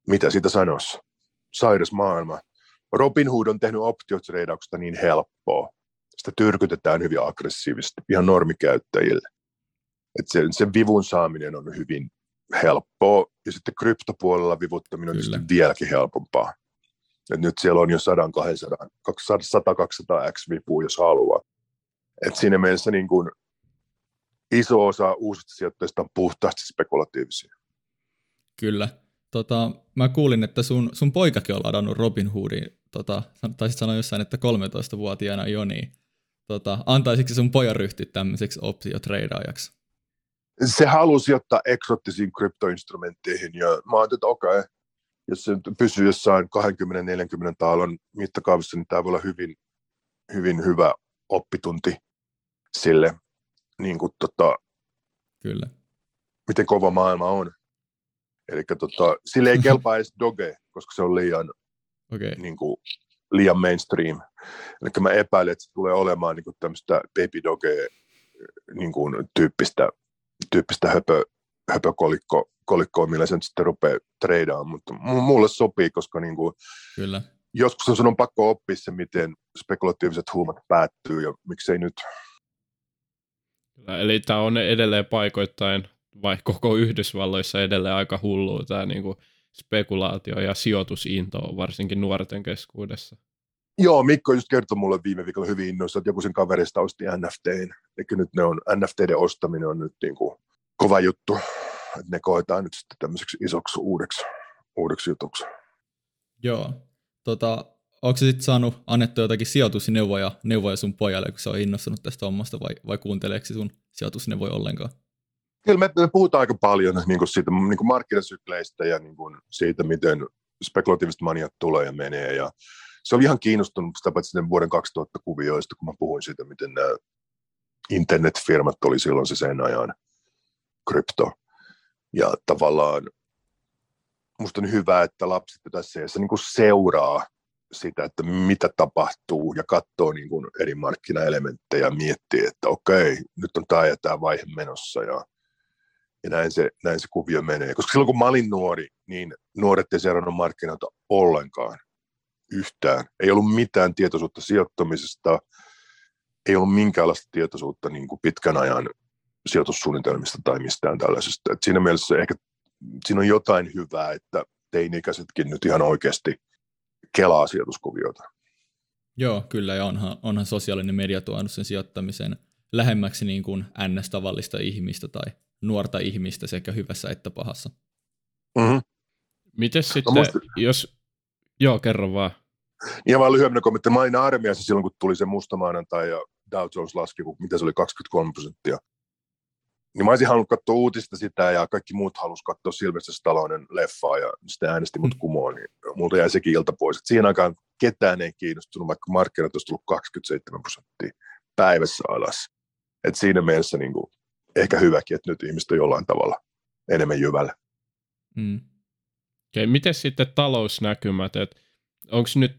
mitä siitä sanoisi? Sairas maailma. Robin Hood on tehnyt optiotreidauksesta niin helppoa. Sitä tyrkytetään hyvin aggressiivisesti ihan normikäyttäjille. Että se, se vivun saaminen on hyvin helppoa. Ja sitten kryptopuolella vivuttaminen on Kyllä. vieläkin helpompaa. Et nyt siellä on jo 100, 200, 100, 200 x vipua, jos haluaa. Et siinä mielessä niin kuin iso osa uusista sijoittajista on puhtaasti spekulatiivisia. Kyllä. Tota, mä kuulin, että sun, sun poikakin on ladannut Robin Hoodin, tota, taisit sanoa jossain, että 13-vuotiaana jo, niin tota, antaisitko sun pojan ryhtyä tämmöiseksi optiotreidaajaksi? Se halusi ottaa eksottisiin kryptoinstrumentteihin, ja mä ajattelin, että okei, okay, jos se pysyy jossain 20-40 taalon mittakaavassa, niin tämä voi olla hyvin, hyvin hyvä oppitunti sille, niin kuin, tota, Kyllä. miten kova maailma on. Eli tota, sille ei kelpaa edes doge, koska se on liian, okay. niin kuin, liian mainstream. Eli mä epäilen, että se tulee olemaan niin kuin tämmöistä baby doge niin kuin, tyyppistä, tyyppistä höpö, höpökolikko, kolikkoa, millä sen sitten rupeaa treidaamaan, mutta mulle sopii, koska niin kuin, Kyllä. joskus on pakko oppia se, miten spekulatiiviset huumat päättyy ja miksei nyt. Eli tämä on edelleen paikoittain, vai koko Yhdysvalloissa edelleen aika hullu tämä niinku spekulaatio ja sijoitusinto, varsinkin nuorten keskuudessa. Joo, Mikko just kertoi mulle viime viikolla hyvin innoissa, että joku sen kaverista osti NFTin. Eli nyt ne on, NFTiden ostaminen on nyt niin kuin kova juttu, että ne koetaan nyt sitten tämmöiseksi isoksi uudeksi, uudeksi jutuksi. Joo, tota, onko sitten saanut annettu jotakin sijoitusneuvoja neuvoja sun pojalle, kun se on innostunut tästä hommasta, vai, vai kuunteleeko sun sijoitusneuvoja ollenkaan? Kyllä me, me puhutaan aika paljon niin kuin siitä niin kuin markkinasykleistä ja niin kuin siitä, miten spekulatiiviset maniat tulee ja menee. Ja se oli ihan kiinnostunut sitä paitsi vuoden 2000 kuvioista, kun mä puhuin siitä, miten nämä internetfirmat oli silloin se sen ajan krypto. Ja tavallaan musta on hyvä, että lapset tässä niin kuin seuraa sitä, että mitä tapahtuu ja katsoo niin kuin eri markkinaelementtejä ja miettii, että okei, nyt on tämä ja tämä vaihe menossa ja, ja näin, se, näin se kuvio menee. Koska silloin kun mä olin nuori, niin nuoret ei seurannut markkinoita ollenkaan yhtään. Ei ollut mitään tietoisuutta sijoittamisesta, ei ollut minkäänlaista tietoisuutta niin kuin pitkän ajan sijoitussuunnitelmista tai mistään tällaisesta. Et siinä mielessä ehkä siinä on jotain hyvää, että teini-ikäisetkin nyt ihan oikeasti kelaa sijoituskuvioita. Joo, kyllä, ja onhan, onhan sosiaalinen media tuonut sen sijoittamisen lähemmäksi niin kuin ns-tavallista ihmistä tai nuorta ihmistä sekä hyvässä että pahassa. Mm-hmm. Miten no sitten, no musta... jos... Joo, kerro vaan. Ihan vaan lyhyemmän kommentti. Mä olin armiassa silloin, kun tuli se musta maanantai ja Dow Jones laski, kun mitä se oli, 23 prosenttia. Niin mä olisin halunnut katsoa uutista sitä ja kaikki muut halusivat katsoa Sylvester Stallonen leffaa ja sitten äänesti mut mm. kumoon, niin multa jäi sekin ilta pois. Et siihen aikaan ketään ei kiinnostunut, vaikka markkinat olisi tullut 27 prosenttia päivässä alas. Et siinä mielessä niin kuin, ehkä hyväkin, että nyt ihmiset on jollain tavalla enemmän jyvällä. Mm. Okay, miten sitten talousnäkymät, onko nyt,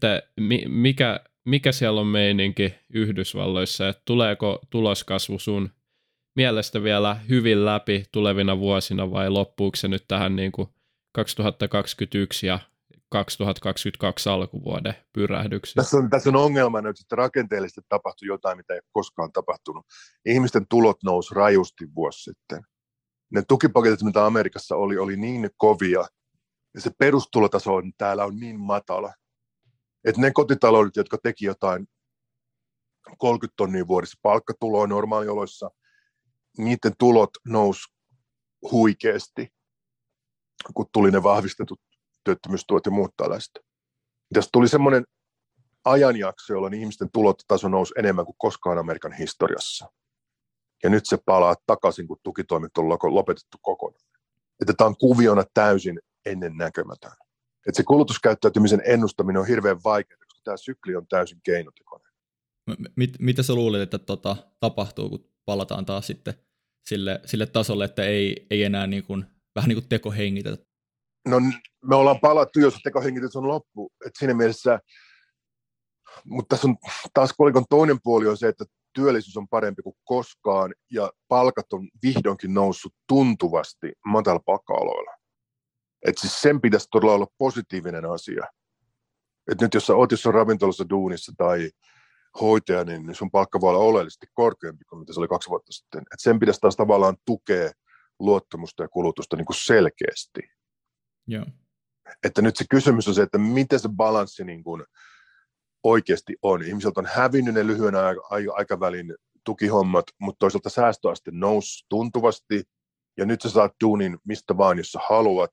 mikä, mikä siellä on meininki Yhdysvalloissa, että tuleeko tuloskasvu sun mielestä vielä hyvin läpi tulevina vuosina vai loppuuko se nyt tähän niin kuin 2021 ja 2022 alkuvuoden pyrähdyksiin? Tässä on, tässä on ongelma nyt, että rakenteellisesti tapahtui jotain, mitä ei koskaan tapahtunut. Ihmisten tulot nousi rajusti vuosi sitten. Ne tukipaketit, mitä Amerikassa oli, oli niin kovia, ja se perustulotaso on, täällä on niin matala, että ne kotitaloudet, jotka teki jotain 30 tonnia vuodessa palkkatuloa normaalioloissa, niiden tulot nousi huikeasti, kun tuli ne vahvistetut työttömyystuot ja muut tällaiset. Tässä tuli semmoinen ajanjakso, jolloin ihmisten tulotaso nousi enemmän kuin koskaan Amerikan historiassa. Ja nyt se palaa takaisin, kun tukitoimet on lopetettu kokonaan. Että tämä on kuviona täysin ennen näkemätön. Että se kulutuskäyttäytymisen ennustaminen on hirveän vaikeaa, koska tämä sykli on täysin keinotekoinen. Mit, mitä sä luulet, että tota, tapahtuu, kun palataan taas sitten sille, sille tasolle, että ei, ei enää niin kuin, vähän niin kuin tekohengitetä? No me ollaan palattu, jos tekohengitys on loppu. Et siinä mielessä, mutta tässä on taas kolikon toinen puoli on se, että työllisyys on parempi kuin koskaan ja palkat on vihdoinkin noussut tuntuvasti matalapalkka-aloilla. Et siis sen pitäisi todella olla positiivinen asia. Et nyt jos sä oot jossain ravintolassa duunissa tai hoitaja, niin sun palkka voi olla oleellisesti korkeampi kuin mitä se oli kaksi vuotta sitten. Et sen pitäisi taas tavallaan tukea luottamusta ja kulutusta niin kuin selkeästi. Joo. Että nyt se kysymys on se, että miten se balanssi niin kuin oikeasti on. Ihmisiltä on hävinnyt ne lyhyen aikavälin tukihommat, mutta toisaalta säästöaste nousi tuntuvasti, ja nyt sä saat duunin mistä vaan, jos sä haluat,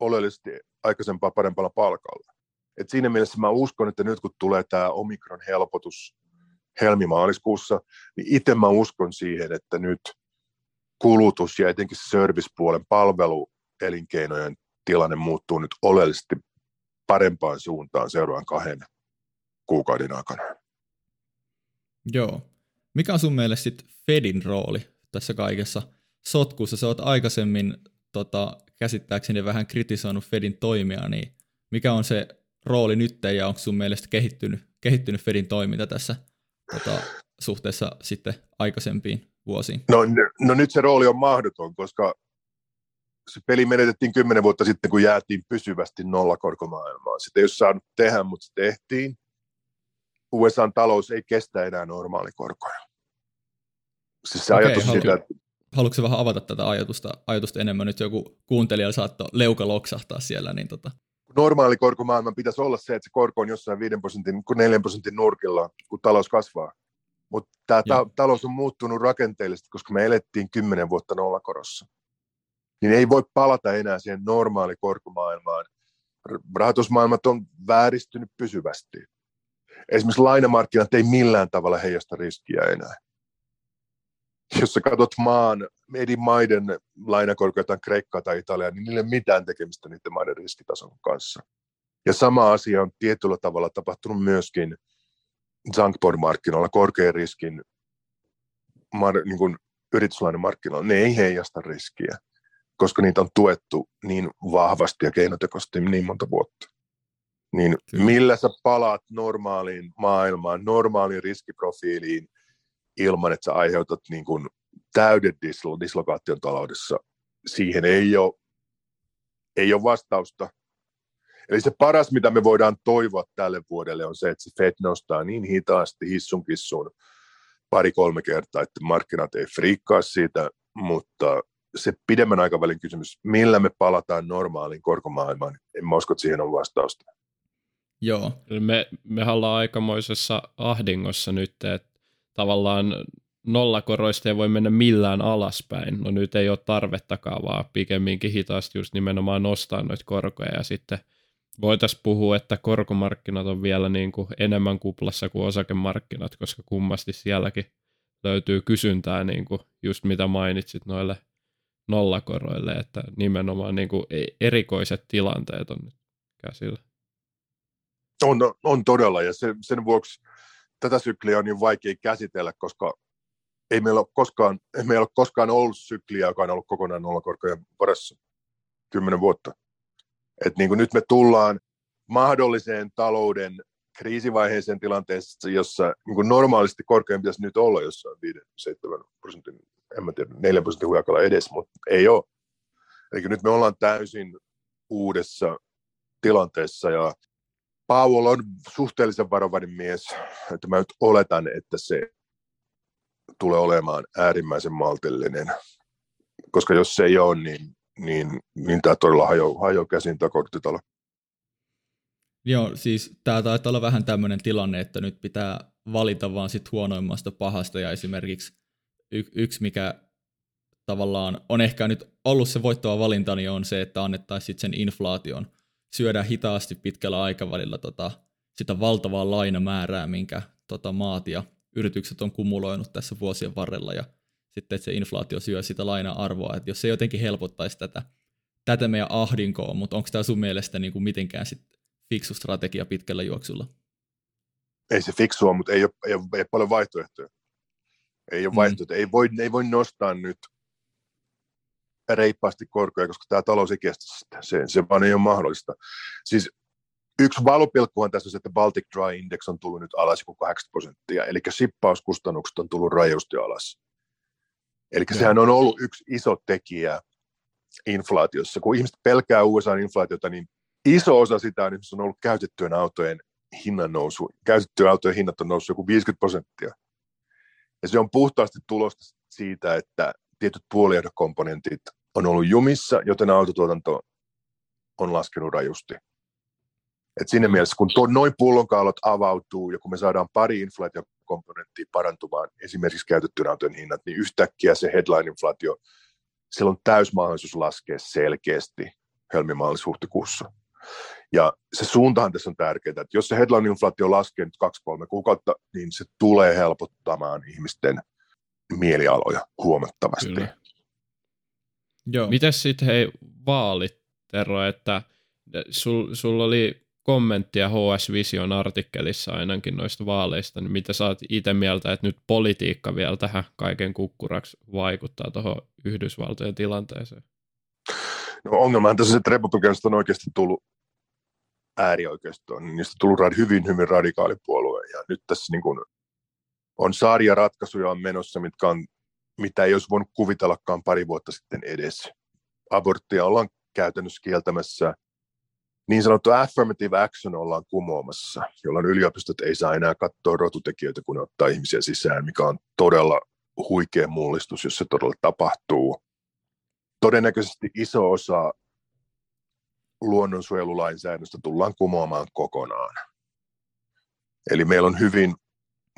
oleellisesti aikaisempaa parempalla palkalla. Et siinä mielessä mä uskon, että nyt kun tulee tämä omikron helpotus helmimaaliskuussa, niin itse mä uskon siihen, että nyt kulutus ja etenkin servicepuolen palveluelinkeinojen tilanne muuttuu nyt oleellisesti parempaan suuntaan seuraavan kahden kuukauden aikana. Joo. Mikä on sun mielestä sit Fedin rooli tässä kaikessa sotkussa? Sä oot aikaisemmin tota, käsittääkseni vähän kritisoinut Fedin toimia, niin mikä on se rooli nyt ja onko sun mielestä kehittynyt, kehittynyt Fedin toiminta tässä tota, suhteessa sitten aikaisempiin vuosiin? No, no nyt se rooli on mahdoton, koska se peli menetettiin kymmenen vuotta sitten, kun jäätiin pysyvästi nollakorkomaailmaan. Sitä ei ole saanut tehdä, mutta se tehtiin. USAn talous ei kestä enää normaalikorkoja. Siis se okay, ajatus siitä, että haluatko vähän avata tätä ajatusta, ajatusta enemmän? Nyt joku kuuntelija saattoi leuka loksahtaa siellä. Niin tota. Normaali korkomaailman pitäisi olla se, että se korko on jossain 5 prosentin, 4 prosentin nurkilla, kun talous kasvaa. Mutta tämä ta- talous on muuttunut rakenteellisesti, koska me elettiin 10 vuotta nollakorossa. Niin ei voi palata enää siihen normaali korkomaailmaan. Rahoitusmaailmat on vääristynyt pysyvästi. Esimerkiksi lainamarkkinat ei millään tavalla heijasta riskiä enää jos sä katsot maan, eri maiden lainakorkoja, tai Kreikkaa tai Italiaa, niin niillä ei ole mitään tekemistä niiden maiden riskitason kanssa. Ja sama asia on tietyllä tavalla tapahtunut myöskin junkbond-markkinoilla, korkean riskin niin kuin yrityslainamarkkinoilla. Ne ei heijasta riskiä, koska niitä on tuettu niin vahvasti ja keinotekoisesti niin monta vuotta. Niin millä sä palaat normaaliin maailmaan, normaaliin riskiprofiiliin, ilman, että sä aiheutat niin kuin täyden dislo, dislokaation taloudessa. Siihen ei ole, ei ole vastausta. Eli se paras, mitä me voidaan toivoa tälle vuodelle, on se, että se Fed nostaa niin hitaasti hissun kissun pari-kolme kertaa, että markkinat ei friikkaa siitä, mutta se pidemmän aikavälin kysymys, millä me palataan normaaliin korkomaailmaan, en mä usko, että siihen on vastausta. Joo. Me, me ollaan aikamoisessa ahdingossa nyt, että tavallaan nollakoroista ei voi mennä millään alaspäin. No nyt ei ole tarvettakaan, vaan pikemminkin hitaasti just nimenomaan nostaa noita korkoja ja sitten voitaisiin puhua, että korkomarkkinat on vielä niin kuin enemmän kuplassa kuin osakemarkkinat, koska kummasti sielläkin löytyy kysyntää, niin kuin just mitä mainitsit noille nollakoroille, että nimenomaan niin kuin e- erikoiset tilanteet on nyt käsillä. On, on todella, ja sen, sen vuoksi tätä sykliä on niin vaikea käsitellä, koska ei meillä ole koskaan, ei meillä ole koskaan ollut sykliä, joka on ollut kokonaan nollakorkojen varassa kymmenen vuotta. Et niin kuin nyt me tullaan mahdolliseen talouden kriisivaiheeseen tilanteessa, jossa niin kuin normaalisti korkein pitäisi nyt olla jossain 5-7 prosentin, en mä tiedä, 4 prosentin hujakalla edes, mutta ei ole. Eli nyt me ollaan täysin uudessa tilanteessa ja Paul on suhteellisen varovainen mies, että mä nyt oletan, että se tulee olemaan äärimmäisen maltillinen, koska jos se ei ole, niin, niin, niin tämä todella hajoaa hajo käsin tämä korttitalo. Joo, siis tämä taitaa olla vähän tämmöinen tilanne, että nyt pitää valita vaan sit huonoimmasta pahasta ja esimerkiksi y- yksi, mikä tavallaan on ehkä nyt ollut se voittava valinta, niin on se, että annettaisiin sen inflaation syödä hitaasti pitkällä aikavälillä tota, sitä valtavaa lainamäärää, minkä tota, maat ja yritykset on kumuloinut tässä vuosien varrella ja sitten että se inflaatio syö sitä laina-arvoa, että jos se jotenkin helpottaisi tätä, tätä meidän ahdinkoa, mutta onko tämä sun mielestä niin kuin mitenkään sit fiksu strategia pitkällä juoksulla? Ei se fiksua, mutta ei ole, ei ole, ei ole paljon vaihtoehtoja. Ei ole mm. vaihtoehtoja. Ei, voi, ei voi nostaa nyt reippaasti korkoja, koska tämä talous ei kestä sitä. Se, se vaan ei ole mahdollista. Siis yksi valopilkkuhan tässä on se, että Baltic Dry Index on tullut nyt alas joku 80 prosenttia, eli sippauskustannukset on tullut rajusti alas. Eli sehän on ollut yksi iso tekijä inflaatiossa. Kun ihmiset pelkää USA-inflaatiota, niin iso osa sitä on, on ollut käytettyjen autojen hinnan nousu. Käytettyjen autojen hinnat on noussut joku 50 prosenttia. Ja se on puhtaasti tulosta siitä, että tietyt puoliehdokomponentit on ollut jumissa, joten autotuotanto on laskenut rajusti. Et siinä mielessä, kun tuo, noin pullonkaalot avautuu ja kun me saadaan pari inflaatiokomponenttia parantumaan, esimerkiksi käytettyjen autojen hinnat, niin yhtäkkiä se headline-inflaatio, sillä on täys mahdollisuus laskea selkeästi helmimaalis-huhtikuussa. Ja se suuntahan tässä on tärkeää, että jos se headline-inflaatio laskee nyt kaksi-kolme kuukautta, niin se tulee helpottamaan ihmisten mielialoja huomattavasti. Kyllä. Joo. Mites sitten hei vaalit, Tero, että sul, sulla oli kommenttia HS Vision artikkelissa ainakin noista vaaleista, niin mitä saat itse mieltä, että nyt politiikka vielä tähän kaiken kukkuraksi vaikuttaa tuohon Yhdysvaltojen tilanteeseen? No ongelmahan tässä, että republikaanista on oikeasti tullut äärioikeistoon, niin niistä on tullut hyvin, hyvin radikaali puolue, ja nyt tässä niin kuin on ratkaisuja on menossa, mitkä on, mitä ei olisi voinut kuvitellakaan pari vuotta sitten edes. Aborttia ollaan käytännössä kieltämässä. Niin sanottu affirmative action ollaan kumoamassa, jolloin yliopistot ei saa enää katsoa rotutekijöitä, kun ne ottaa ihmisiä sisään, mikä on todella huikea mullistus, jos se todella tapahtuu. Todennäköisesti iso osa luonnonsuojelulainsäädännöstä tullaan kumoamaan kokonaan. Eli meillä on hyvin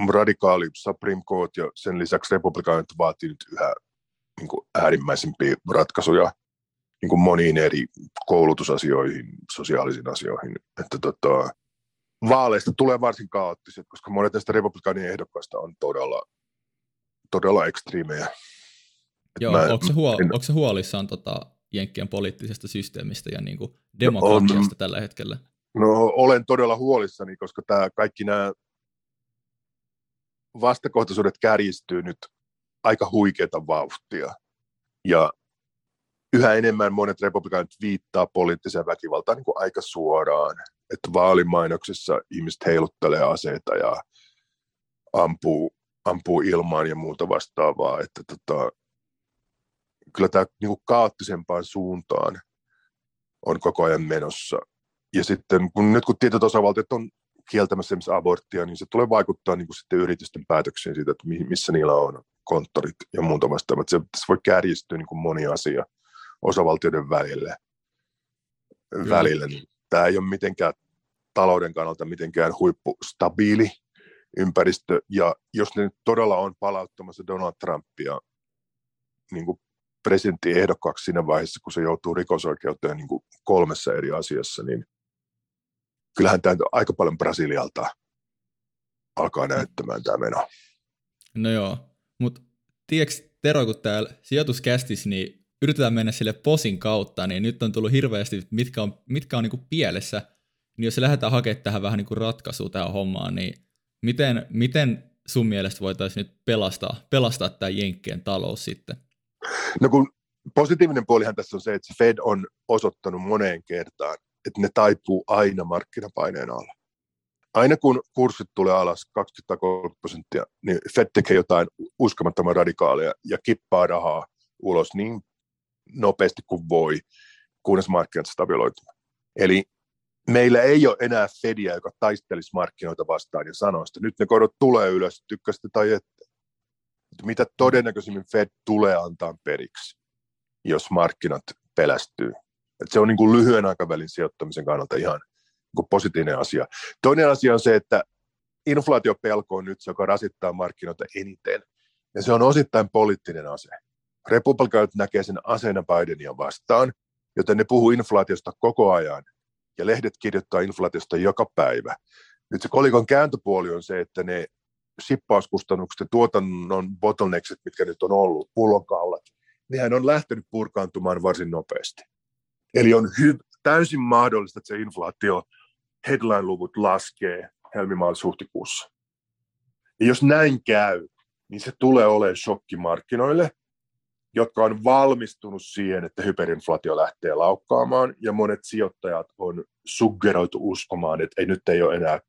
radikaali Supreme Court ja sen lisäksi republikaanit vaatii nyt yhä niin kuin äärimmäisempiä ratkaisuja niin kuin moniin eri koulutusasioihin, sosiaalisiin asioihin. Että tota, vaaleista tulee varsin kaoottiset, koska monet näistä republikaanien ehdokkaista on todella, todella ekstriimejä. Joo, mä, onko, se huol- en... onko se huolissaan tota, Jenkkien poliittisesta systeemistä ja niin kuin demokratiasta no, tällä hetkellä? No olen todella huolissani, koska tämä, kaikki nämä vastakohtaisuudet kärjistyy nyt aika huikeita vauhtia. Ja yhä enemmän monet republikaanit viittaa poliittiseen väkivaltaan niin kuin aika suoraan. Että vaalimainoksissa ihmiset heiluttelee aseita ja ampuu, ampuu ilmaan ja muuta vastaavaa. Että tota, kyllä tämä niin kuin kaoottisempaan suuntaan on koko ajan menossa. Ja sitten kun, nyt kun tietyt osavaltiot on kieltämässä aborttia, niin se tulee vaikuttaa niin kuin sitten yritysten päätöksiin siitä, että missä niillä on konttorit ja muuta vastaavat. Se, se voi kärjistyä niin kuin moni asia osavaltioiden välille. välille. Niin tämä ei ole mitenkään talouden kannalta mitenkään huippustabiili ympäristö. Ja jos ne nyt todella on palauttamassa Donald Trumpia niin kuin presidenttiehdokkaaksi siinä vaiheessa, kun se joutuu rikosoikeuteen niin kuin kolmessa eri asiassa, niin kyllähän tämä aika paljon Brasilialta alkaa näyttämään tämä meno. No joo, mutta tiedätkö Tero, kun täällä sijoituskästissä, niin yritetään mennä sille posin kautta, niin nyt on tullut hirveästi, mitkä on, mitkä on niin pielessä, niin jos lähdetään hakemaan tähän vähän niin ratkaisua tähän hommaan, niin miten, miten sun mielestä voitaisiin nyt pelastaa, pelastaa tämä Jenkkien talous sitten? No kun positiivinen puolihan tässä on se, että Fed on osoittanut moneen kertaan, että ne taipuu aina markkinapaineen alla. Aina kun kurssit tulee alas 20-30 prosenttia, niin Fed tekee jotain uskomattoman radikaalia ja kippaa rahaa ulos niin nopeasti kuin voi, kunnes markkinat stabiloituu. Eli meillä ei ole enää Fedia, joka taistelisi markkinoita vastaan ja sanoisi, että nyt ne korot tulee ylös, tykkäsitte tai ette. Mitä todennäköisimmin Fed tulee antaa periksi, jos markkinat pelästyy. Et se on niin kuin lyhyen aikavälin sijoittamisen kannalta ihan niin positiivinen asia. Toinen asia on se, että inflaatiopelko on nyt se, joka rasittaa markkinoita eniten. Ja se on osittain poliittinen ase. Republikaanit näkee sen aseena Bidenia vastaan, joten ne puhuu inflaatiosta koko ajan. Ja lehdet kirjoittaa inflaatiosta joka päivä. Nyt se kolikon kääntöpuoli on se, että ne sippauskustannukset ja tuotannon bottlenecksit, mitkä nyt on ollut, pullonkaulat, nehän on lähtenyt purkaantumaan varsin nopeasti. Eli on hy- täysin mahdollista, että se inflaatio headline-luvut laskee helmimaalishuhtikuussa. Ja jos näin käy, niin se tulee olemaan shokki markkinoille, jotka on valmistunut siihen, että hyperinflaatio lähtee laukkaamaan, ja monet sijoittajat on suggeroitu uskomaan, että ei nyt ei ole enää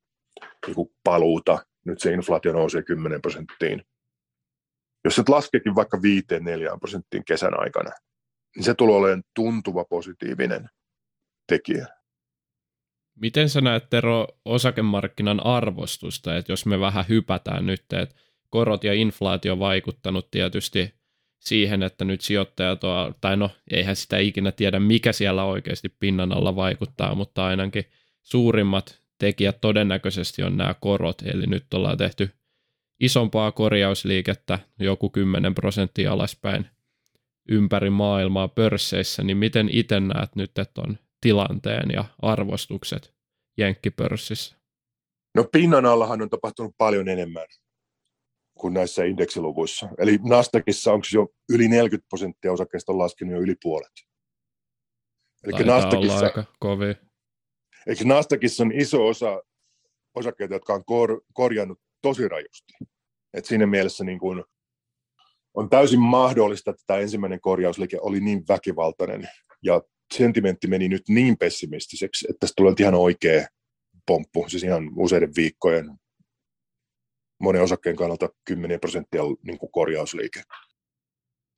niin paluuta, nyt se inflaatio nousee 10 prosenttiin. Jos se laskeekin vaikka 5-4 prosenttiin kesän aikana, niin se tulee olemaan tuntuva positiivinen tekijä. Miten sä näet Tero osakemarkkinan arvostusta, että jos me vähän hypätään nyt, että korot ja inflaatio on vaikuttanut tietysti siihen, että nyt sijoittajat on, tai no eihän sitä ikinä tiedä, mikä siellä oikeasti pinnan alla vaikuttaa, mutta ainakin suurimmat tekijät todennäköisesti on nämä korot, eli nyt ollaan tehty isompaa korjausliikettä, joku 10 prosenttia alaspäin ympäri maailmaa pörsseissä, niin miten itse näet nyt, että on tilanteen ja arvostukset jenkkipörssissä? No pinnan allahan on tapahtunut paljon enemmän kuin näissä indeksiluvuissa. Eli Nasdaqissa onko jo yli 40 prosenttia osakkeista laskenut jo yli puolet. Eli Nasdaqissa, aika kovia. Eli Nasdaqissa on iso osa osakkeita, jotka on kor, korjannut tosi rajusti. Et siinä mielessä niin kun on täysin mahdollista, että tämä ensimmäinen korjausliike oli niin väkivaltainen ja sentimentti meni nyt niin pessimistiseksi, että tästä tulee ihan oikea pomppu, siis ihan useiden viikkojen monen osakkeen kannalta 10 prosenttia niin kuin korjausliike.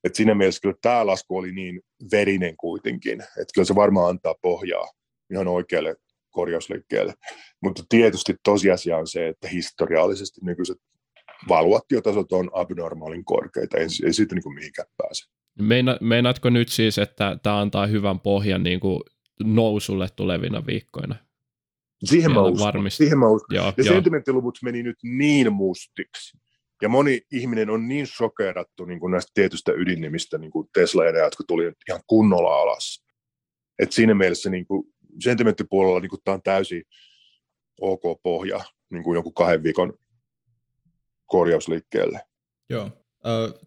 Et siinä mielessä kyllä tämä lasku oli niin verinen kuitenkin, että kyllä se varmaan antaa pohjaa ihan oikealle korjausliikkeelle. Mutta tietysti tosiasia on se, että historiallisesti nykyiset valuaatiotasot on abnormaalin korkeita, ei, ei siitä niin kuin mihinkään pääse. Meina, meinaatko nyt siis, että tämä antaa hyvän pohjan niin kuin nousulle tulevina viikkoina? Siihen mä, uskon. Siihen mä uskon. Joo, ja sentimenttiluvut meni nyt niin mustiksi. Ja moni ihminen on niin sokerattu niin kuin näistä tietystä ydinimistä, niin kuin Tesla ja ne, jotka tuli ihan kunnolla alas. Et siinä mielessä niin kuin sentimenttipuolella niin kuin tämä on täysin ok pohja niin kuin jonkun kahden viikon korjausliikkeelle. Joo.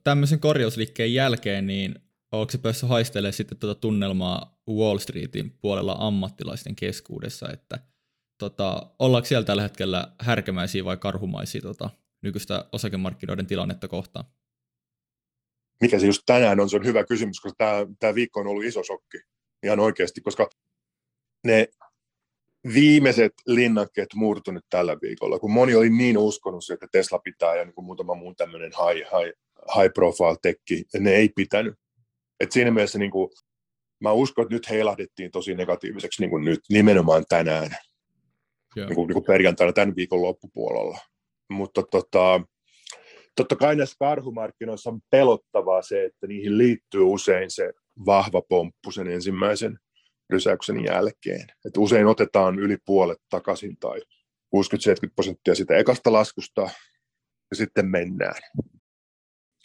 tämmöisen korjausliikkeen jälkeen, niin onko se päässyt haistelemaan sitten tuota tunnelmaa Wall Streetin puolella ammattilaisten keskuudessa, että tota, ollaanko siellä tällä hetkellä härkämäisiä vai karhumaisia tota, nykyistä osakemarkkinoiden tilannetta kohtaan? Mikä se just tänään on, se on hyvä kysymys, koska tämä, tämä viikko on ollut iso shokki ihan oikeasti, koska ne viimeiset linnakkeet murtunut tällä viikolla, kun moni oli niin uskonut, että Tesla pitää ja niin kuin muutama muu tämmöinen high, high, high profile tekki, ne ei pitänyt. Et siinä mielessä niin kuin, mä uskon, että nyt heilahdettiin tosi negatiiviseksi niin kuin nyt, nimenomaan tänään, yeah. niin kuin, niin kuin perjantaina tämän viikon loppupuolella. Mutta tota, totta kai näissä karhumarkkinoissa on pelottavaa se, että niihin liittyy usein se vahva pomppu sen ensimmäisen rysäyksen jälkeen. Että usein otetaan yli puolet takaisin tai 60-70 prosenttia sitä ekasta laskusta ja sitten mennään.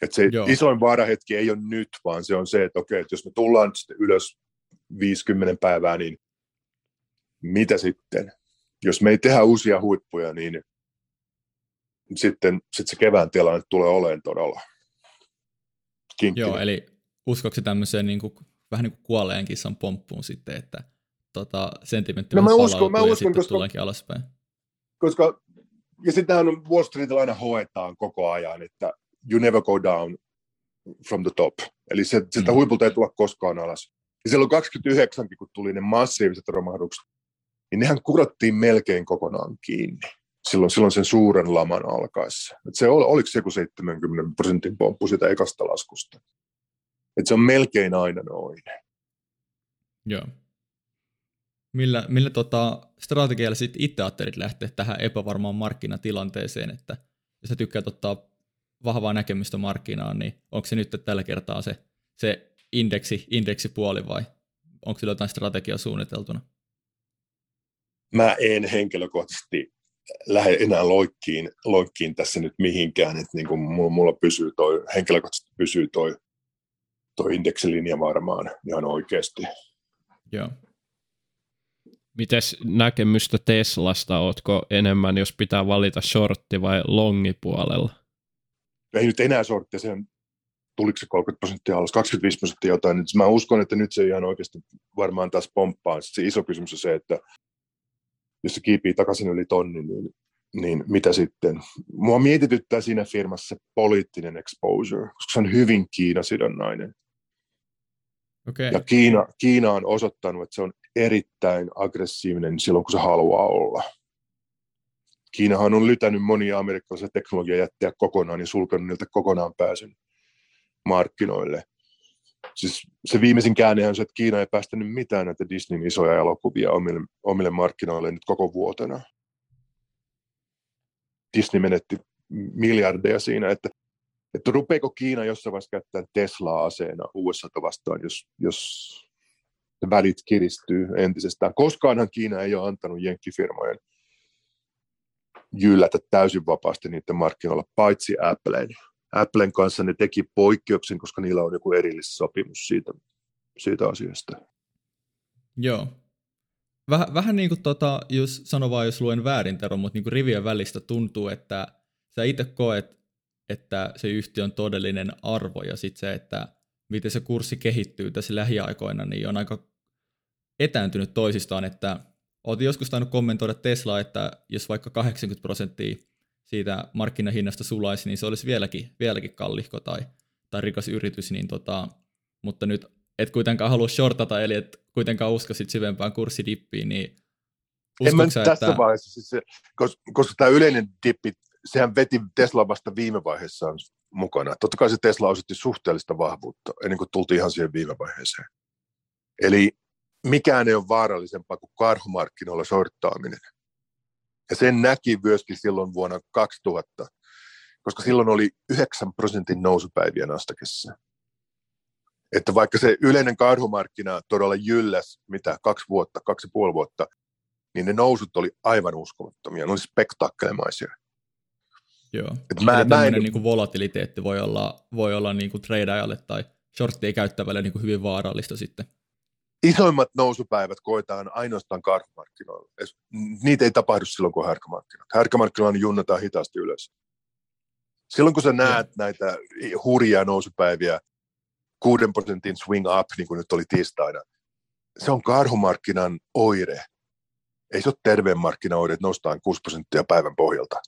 Et se Joo. isoin vaarahetki ei ole nyt, vaan se on se, että okei, että jos me tullaan sitten ylös 50 päivää, niin mitä sitten? Jos me ei tehdä uusia huippuja, niin sitten, sitten se kevään tilanne tulee olemaan todella kinkkinen. Joo, eli uskoksi tämmöiseen niin kuin, vähän niin kuin kuolleen kissan pomppuun sitten, että tota, sentimentti no, mä uskon, mä uskon, koska, alaspäin. Koska, ja sitähän Wall Streetillä aina hoetaan koko ajan, että you never go down from the top. Eli se, sieltä mm. huipulta ei tulla koskaan alas. Ja silloin 29, kun tuli ne massiiviset romahdukset, niin nehän kurottiin melkein kokonaan kiinni silloin, silloin sen suuren laman alkaessa. Et se oli, oliko se joku 70 prosentin pomppu sitä ekasta laskusta. Et se on melkein aina noin. Joo. Millä, millä tota strategialla sitten itse ajattelit lähteä tähän epävarmaan markkinatilanteeseen, että jos sä tykkäät ottaa vahvaa näkemystä markkinaan, niin onko se nyt tällä kertaa se, se indeksi, indeksipuoli vai onko sillä jotain strategiaa suunniteltuna? Mä en henkilökohtaisesti lähde enää loikkiin, loikkiin tässä nyt mihinkään, että niin kuin mulla, mulla pysyy toi, henkilökohtaisesti pysyy toi, toi indeksilinja varmaan ihan oikeasti. Joo. Mites näkemystä Teslasta, ootko enemmän, jos pitää valita shortti vai longi puolella? Ei nyt enää shortti, se on, tuliko se 30 prosenttia alas, 25 prosenttia jotain. Nyt mä uskon, että nyt se ihan oikeasti varmaan taas pomppaa. Sitten se iso kysymys on se, että jos se kiipii takaisin yli tonni, niin, niin mitä sitten? Mua mietityttää siinä firmassa se poliittinen exposure, koska se on hyvin Kiina-sidonnainen. Okay. Ja Kiina, Kiina on osoittanut, että se on erittäin aggressiivinen silloin, kun se haluaa olla. Kiinahan on lytänyt monia amerikkalaisia teknologiajättejä kokonaan ja sulkenut niiltä kokonaan pääsyn markkinoille siis se viimeisin käänne on se, että Kiina ei päästänyt mitään näitä Disneyn isoja elokuvia omille, omille markkinoille nyt koko vuotena. Disney menetti miljardeja siinä, että, että rupeeko Kiina jossain vaiheessa käyttää Teslaa aseena USA vastaan, jos, jos välit kiristyy entisestään. Koskaanhan Kiina ei ole antanut jenkkifirmojen jyllätä täysin vapaasti niiden markkinoilla, paitsi Appleen. Applen kanssa ne teki poikkeuksen, koska niillä on joku erillissopimus siitä, siitä asiasta. Joo. Väh, vähän niin kuin tota, jos sano vaan, jos luen väärin Tero, mutta niin kuin rivien välistä tuntuu, että sä itse koet, että se yhtiö on todellinen arvo ja sitten se, että miten se kurssi kehittyy tässä lähiaikoina, niin on aika etääntynyt toisistaan, että olet joskus tainnut kommentoida Teslaa, että jos vaikka 80 prosenttia siitä markkinahinnasta sulaisi, niin se olisi vieläkin, vieläkin kallihko tai, tai rikas yritys, niin tota, mutta nyt et kuitenkaan halua shortata, eli et kuitenkaan usko sit syvempään kurssidipiin, niin en mä sä, tässä että... vaiheessa, siis koska, koska tämä yleinen dippi, sehän veti Tesla vasta viime vaiheessa mukana. Totta kai se Tesla osoitti suhteellista vahvuutta ennen kuin tultiin ihan siihen viime vaiheeseen. Eli mikään ei ole vaarallisempaa kuin karhumarkkinoilla sorttaaminen. Ja sen näki myöskin silloin vuonna 2000, koska silloin oli 9 prosentin nousupäiviä Nasdaqissa. Että vaikka se yleinen karhumarkkina todella jylläs, mitä kaksi vuotta, kaksi ja puoli vuotta, niin ne nousut oli aivan uskomattomia, ne oli spektakkelemaisia. Joo, Et mä, mä en... niin kuin volatiliteetti voi olla, voi olla niin kuin tradeajalle tai shorttia käyttävälle niin kuin hyvin vaarallista sitten isoimmat nousupäivät koetaan ainoastaan karhumarkkinoilla. Niitä ei tapahdu silloin, kun härkämarkkinat. Härkämarkkinoilla junnataan hitaasti ylös. Silloin, kun sä näet ja. näitä hurjia nousupäiviä, 6 prosentin swing up, niin kuin nyt oli tiistaina, se on karhumarkkinan oire. Ei se ole terveen markkinaoire, että nostaan 6 prosenttia päivän pohjalta.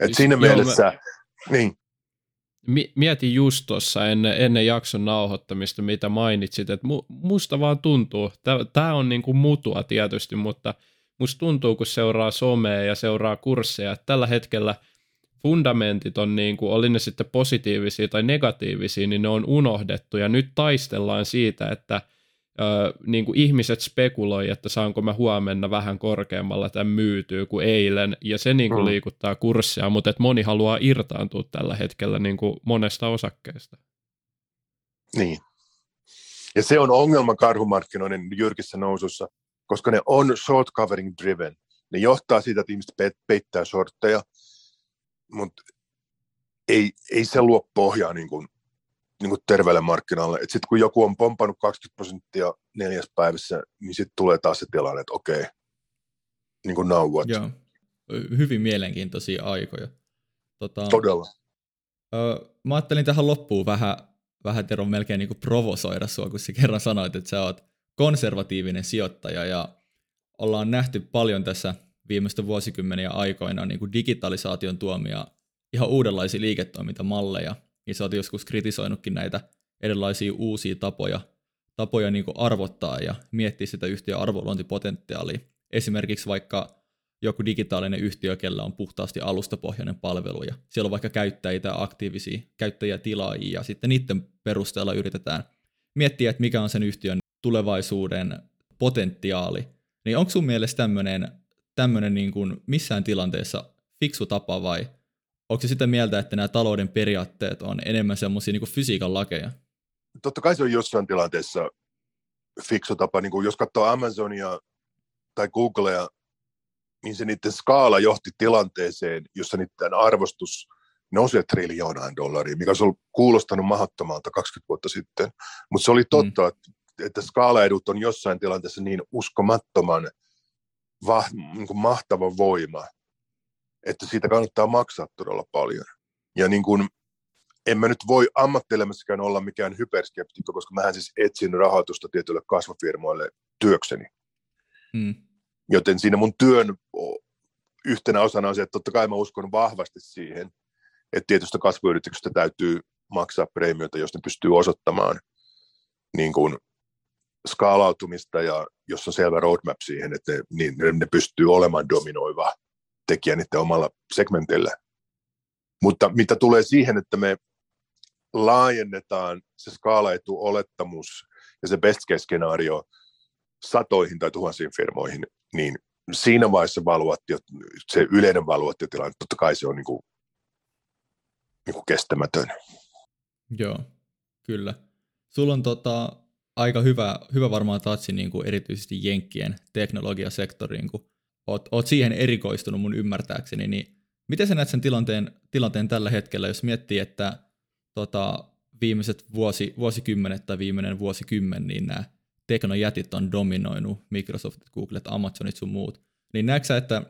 Et siis, siinä joo, mielessä, mä... niin mietin just tuossa ennen, ennen jakson nauhoittamista, mitä mainitsit, että mu, musta vaan tuntuu, tämä on niin kuin mutua tietysti, mutta musta tuntuu, kun seuraa somea ja seuraa kursseja, että tällä hetkellä fundamentit on niin kuin, oli ne sitten positiivisia tai negatiivisia, niin ne on unohdettu. Ja nyt taistellaan siitä, että niin kuin ihmiset spekuloi, että saanko mä huomenna vähän korkeammalla tämän myytyy kuin eilen, ja se niin kuin mm. liikuttaa kurssia, mutta että moni haluaa irtaantua tällä hetkellä niin kuin monesta osakkeesta. Niin. Ja se on ongelma karhumarkkinoiden jyrkissä nousussa, koska ne on short covering driven. Ne johtaa siitä, että ihmiset peittää shortteja, mutta ei, ei se luo pohjaa niin kuin niin kuin terveelle markkinalle. Sitten kun joku on pompannut 20 prosenttia neljäs päivässä, niin sitten tulee taas se tilanne, että okei, niin kuin now what. Joo, hyvin mielenkiintoisia aikoja. Tota, Todella. Ö, mä ajattelin tähän loppuun vähän, vähän Tero melkein niin kuin provosoida sua, kun sä kerran sanoit, että sä oot konservatiivinen sijoittaja ja ollaan nähty paljon tässä viimeisten vuosikymmeniä aikoina niin kuin digitalisaation tuomia ihan uudenlaisia liiketoimintamalleja – niin sä oot joskus kritisoinutkin näitä erilaisia uusia tapoja, tapoja niin arvottaa ja miettiä sitä yhtiön arvoluontipotentiaalia. Esimerkiksi vaikka joku digitaalinen yhtiö, kellä on puhtaasti alustapohjainen palvelu ja siellä on vaikka käyttäjiä aktiivisia käyttäjätilaajia ja sitten niiden perusteella yritetään miettiä, että mikä on sen yhtiön tulevaisuuden potentiaali. Niin onko sun mielestä tämmöinen, niin missään tilanteessa fiksu tapa vai onko se sitä mieltä, että nämä talouden periaatteet on enemmän semmoisia niin fysiikan lakeja? Totta kai se on jossain tilanteessa fiksu tapa. Niin kuin jos katsoo Amazonia tai Googlea, niin se niiden skaala johti tilanteeseen, jossa niiden arvostus nousee triljoonaan dollariin, mikä olisi kuulostanut mahdottomalta 20 vuotta sitten. Mutta se oli totta, mm. että, että skaalaedut on jossain tilanteessa niin uskomattoman va, niin mahtava voima, että siitä kannattaa maksaa todella paljon. Ja niin kuin, en mä nyt voi ammattelemassakaan olla mikään hyperskeptikko, koska mähän siis etsin rahoitusta tietyille kasvufirmoille työkseni. Hmm. Joten siinä mun työn yhtenä osana on se, että totta kai mä uskon vahvasti siihen, että tietystä kasvuyrityksestä täytyy maksaa preemioita, jos ne pystyy osoittamaan niin kuin skaalautumista ja jos on selvä roadmap siihen, että ne, niin ne pystyy olemaan dominoiva tekijä niiden omalla segmentillä. Mutta mitä tulee siihen, että me laajennetaan se skaalaetu olettamus ja se best case skenaario satoihin tai tuhansiin firmoihin, niin siinä vaiheessa valuaatio, se yleinen valuaatiotilanne, totta kai se on niin kuin, niin kuin kestämätön. Joo, kyllä. Sulla on tota, aika hyvä, hyvä varmaan tatsi niin kuin erityisesti Jenkkien teknologiasektoriin, kun oot, oot siihen erikoistunut mun ymmärtääkseni, niin miten sä näet sen tilanteen, tilanteen tällä hetkellä, jos miettii, että tota, viimeiset vuosi, vuosikymmenet tai viimeinen vuosikymmen, niin nämä teknojätit on dominoinut, Microsoft, Google, Amazonit sun muut, niin näetkö että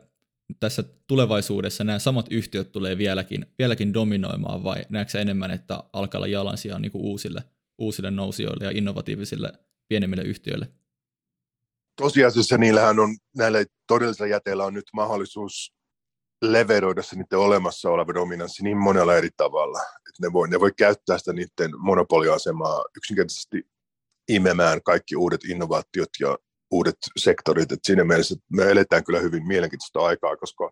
tässä tulevaisuudessa nämä samat yhtiöt tulee vieläkin, vieläkin dominoimaan vai näetkö enemmän, että alkaa olla jalansijaa niin uusille, uusille nousijoille ja innovatiivisille pienemmille yhtiöille? Tosiasiassa niillähän on, näillä todellisilla jäteillä on nyt mahdollisuus leveroida se niiden olemassa oleva dominanssi niin monella eri tavalla, että ne voi, ne voi käyttää sitä niiden monopoliasemaa yksinkertaisesti imemään kaikki uudet innovaatiot ja uudet sektorit. Et siinä mielessä me eletään kyllä hyvin mielenkiintoista aikaa, koska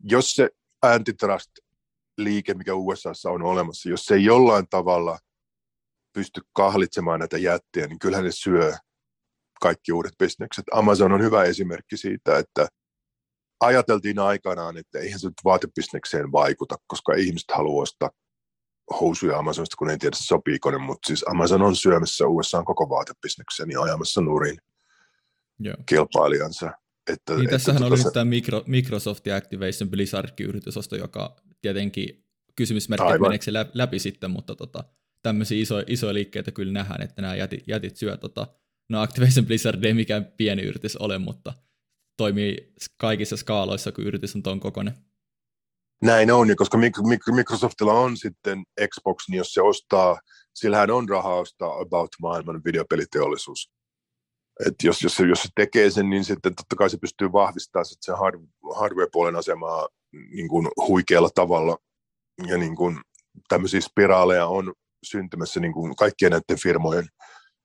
jos se antitrust-liike, mikä USAssa on olemassa, jos se ei jollain tavalla pysty kahlitsemaan näitä jättiä, niin kyllähän ne syö kaikki uudet bisnekset. Amazon on hyvä esimerkki siitä, että ajateltiin aikanaan, että eihän se nyt vaatebisnekseen vaikuta, koska ihmiset haluaa ostaa housuja Amazonista, kun ei tiedä sopiiko ne, mutta siis Amazon on syömässä USA koko vaatebisneksen ja ajamassa nurin Joo. kilpailijansa. Että, niin, että tässähän tuota oli se... tämä Microsoft ja Activation Blizzard-yritysosto, joka tietenkin kysymysmerkki meneekö se läpi sitten, mutta tota, tämmöisiä isoja, isoja liikkeitä kyllä nähdään, että nämä jätit, jätit syö tota, No Activision Blizzard ei mikään pieni yritys ole, mutta toimii kaikissa skaaloissa, kun yritys on tuon kokoinen. Näin on, ja koska Microsoftilla on sitten Xbox, niin jos se ostaa, sillähän on rahaa ostaa about maailman videopeliteollisuus. Et jos, jos, jos se tekee sen, niin sitten totta kai se pystyy vahvistamaan sit sen hard, hardware-puolen asemaa niin kuin huikealla tavalla. Ja niin kuin tämmöisiä spiraaleja on syntymässä niin kuin kaikkien näiden firmojen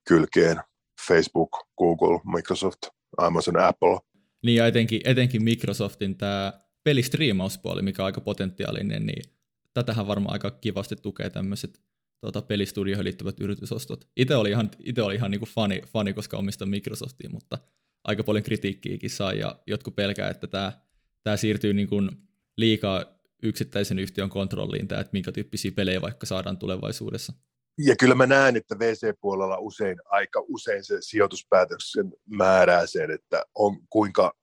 kylkeen. Facebook, Google, Microsoft, Amazon, Apple. Niin ja etenkin, etenkin Microsoftin tämä pelistriimauspuoli, mikä on aika potentiaalinen, niin tätähän varmaan aika kivasti tukee tämmöiset tota, pelistudioihin liittyvät yritysostot. Itse oli ihan, ite oli ihan niinku fani, fani, koska omistan Microsoftiin, mutta aika paljon kritiikkiäkin sai, ja jotkut pelkää, että tämä, tämä siirtyy niinku liikaa yksittäisen yhtiön kontrolliin, tämä, että minkä tyyppisiä pelejä vaikka saadaan tulevaisuudessa. Ja kyllä mä näen, että VC-puolella usein, aika usein se sijoituspäätöksen määrää sen, että on kuinka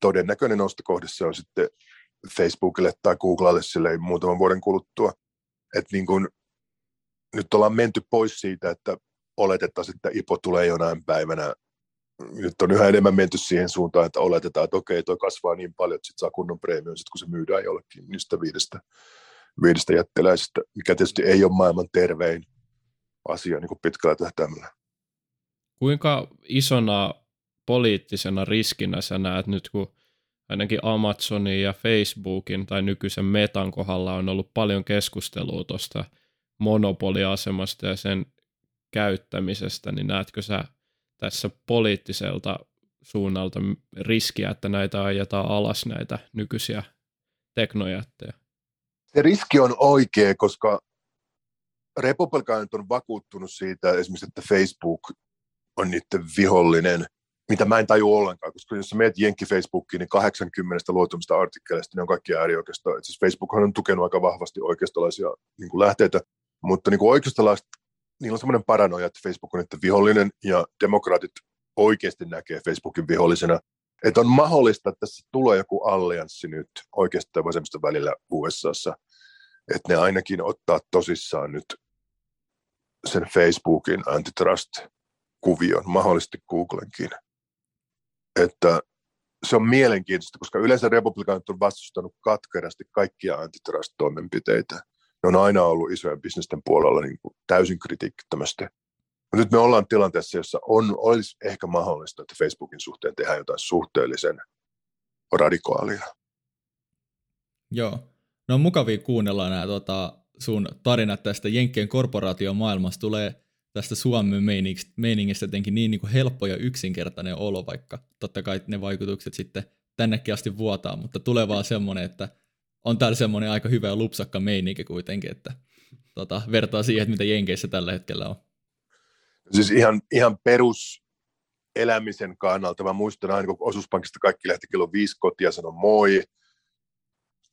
todennäköinen nostokohde se on sitten Facebookille tai Googlelle sille muutaman vuoden kuluttua. Että niin kun, nyt ollaan menty pois siitä, että oletettaisiin, että IPO tulee jonain päivänä. Nyt on yhä enemmän menty siihen suuntaan, että oletetaan, että okei, toi kasvaa niin paljon, että sit saa kunnon preemion, sit kun se myydään jollekin niistä viidestä, viidestä jättiläisestä, mikä tietysti ei ole maailman tervein asia niin kuin pitkällä tähtäimellä. Kuinka isona poliittisena riskinä sä näet nyt, kun ainakin Amazonin ja Facebookin tai nykyisen Metan kohdalla on ollut paljon keskustelua tuosta monopoliasemasta ja sen käyttämisestä, niin näetkö sä tässä poliittiselta suunnalta riskiä, että näitä ajetaan alas näitä nykyisiä teknojättejä? Se riski on oikea, koska republikaanit on vakuuttunut siitä esimerkiksi, että Facebook on niiden vihollinen, mitä mä en taju ollenkaan, koska jos sä meet Jenkki Facebookiin, niin 80 luotumista artikkeleista ne on kaikki äärioikeistoa. Siis Facebook on tukenut aika vahvasti oikeistolaisia niin kuin lähteitä, mutta niin kuin oikeistolaiset, niillä on semmoinen paranoja, että Facebook on niiden vihollinen, ja demokraatit oikeasti näkee Facebookin vihollisena. Että on mahdollista, että tässä tulee joku allianssi nyt oikeasta ja vasemmista välillä USAssa, että ne ainakin ottaa tosissaan nyt sen Facebookin antitrust-kuvion, mahdollisesti Googlenkin. Että se on mielenkiintoista, koska yleensä republikaanit on vastustanut katkerasti kaikkia antitrust-toimenpiteitä. Ne on aina ollut isojen bisnesten puolella niin kuin täysin kritiikittömästi. Mutta nyt me ollaan tilanteessa, jossa on, olisi ehkä mahdollista, että Facebookin suhteen tehdään jotain suhteellisen radikaalia. Joo. No on mukavia kuunnella nämä tota, sun tarinat tästä Jenkkien korporaatiomaailmasta. Tulee tästä Suomen meiningistä jotenkin niin, niin kuin helppo ja yksinkertainen olo, vaikka totta kai ne vaikutukset sitten tännekin asti vuotaa, mutta tulee vaan semmoinen, että on täällä semmoinen aika hyvä ja lupsakka meininki kuitenkin, että tota, vertaa siihen, että mitä Jenkeissä tällä hetkellä on. Siis ihan, ihan perus elämisen kannalta. Mä muistan aina, kun osuuspankista kaikki lähti kello viisi kotia ja sanoi moi.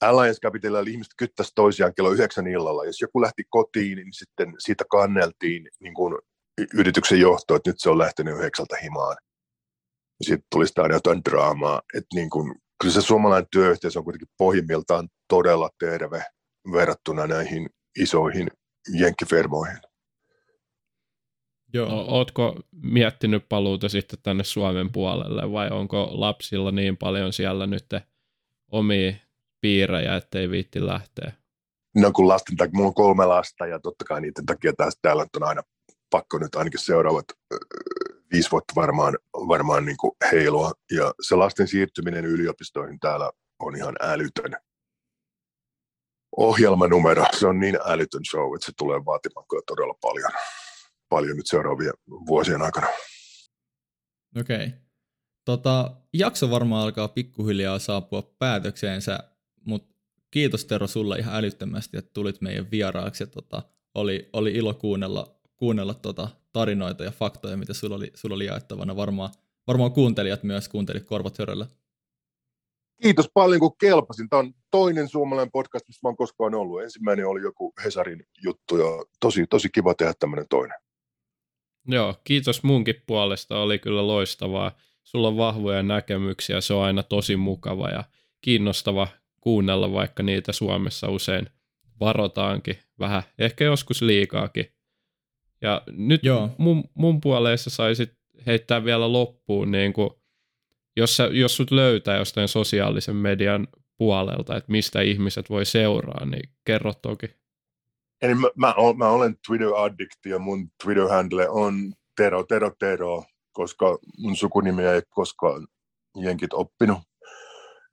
Alliance Capitalilla ihmiset kyttäisi toisiaan kello yhdeksän illalla. Jos joku lähti kotiin, niin sitten siitä kanneltiin niin kuin yrityksen johto, että nyt se on lähtenyt yhdeksältä himaan. Sitten tuli sitä aina jotain draamaa. Että niin kuin, kyllä se suomalainen työyhteisö on kuitenkin pohjimmiltaan todella terve verrattuna näihin isoihin jenkkifirmoihin. Joo. No, ootko miettinyt paluuta sitten tänne Suomen puolelle vai onko lapsilla niin paljon siellä nyt omia piirejä, ettei viitti lähteä? No kun lasten takia, mulla on kolme lasta ja totta kai niiden takia tästä täällä on aina pakko nyt ainakin seuraavat viisi vuotta varmaan, varmaan niin kuin heilua. Ja se lasten siirtyminen yliopistoihin täällä on ihan älytön ohjelmanumero. Se on niin älytön show, että se tulee vaatimaan kyllä todella paljon, paljon nyt seuraavien vuosien aikana. Okei. Okay. Tota, jakso varmaan alkaa pikkuhiljaa saapua päätökseensä, mutta kiitos Tero sulle ihan älyttömästi, että tulit meidän vieraaksi. tota, oli, oli ilo kuunnella, kuunnella tota tarinoita ja faktoja, mitä sulla oli, sulla oli jaettavana. Varmaan, varmaan kuuntelijat myös kuuntelit korvat höröllä. Kiitos paljon, kun kelpasin. Tämä on toinen suomalainen podcast, missä mä oon koskaan ollut. Ensimmäinen oli joku Hesarin juttu ja tosi, tosi kiva tehdä tämmöinen toinen. Joo, kiitos munkin puolesta. Oli kyllä loistavaa. Sulla on vahvoja näkemyksiä, se on aina tosi mukava ja kiinnostava kuunnella, vaikka niitä Suomessa usein varotaankin vähän, ehkä joskus liikaakin. Ja nyt Joo. mun, mun puoleessa saisit heittää vielä loppuun, niin kuin, jos, sä, jos sut löytää jostain sosiaalisen median puolelta, että mistä ihmiset voi seuraa, niin kerro toki. Eli mä, mä, olen, mä olen Twitter-addikti ja mun Twitter-handle on Tero, Tero, Tero, koska mun sukunimi ei koskaan jenkit oppinut.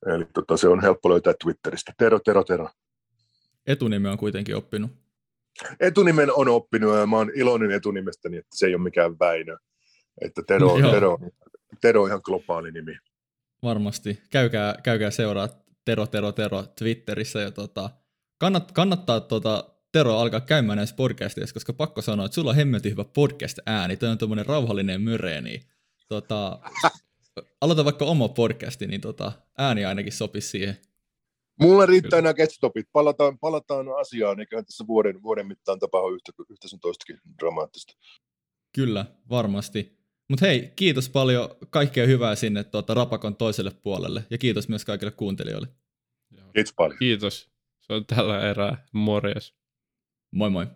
Eli tota, se on helppo löytää Twitteristä. Tero, Tero, Tero. Etunimi on kuitenkin oppinut. Etunimen on oppinut ja mä oon iloinen etunimestäni, että se ei ole mikään Väinö. Että Tero, Tero, Tero on ihan globaali nimi. Varmasti. Käykää, käykää seuraa Tero, Tero, Tero Twitterissä ja tota, kannat, kannattaa tota, Tero alkaa käymään näissä podcasteissa, koska pakko sanoa, että sulla on hemmetin hyvä podcast-ääni, toi on tuommoinen rauhallinen myre, niin tota, aloita vaikka oma podcasti, niin tota, ääni ainakin sopisi siihen. Mulla riittää nämä ketstopit. Palataan, palataan asiaan, eiköhän tässä vuoden, vuoden mittaan tapahdu yhtä, yhtä sun toistakin dramaattista. Kyllä, varmasti. Mutta hei, kiitos paljon. Kaikkea hyvää sinne tuota, Rapakon toiselle puolelle. Ja kiitos myös kaikille kuuntelijoille. Kiitos paljon. Kiitos. Se on tällä erää. Morjes. Moi moi.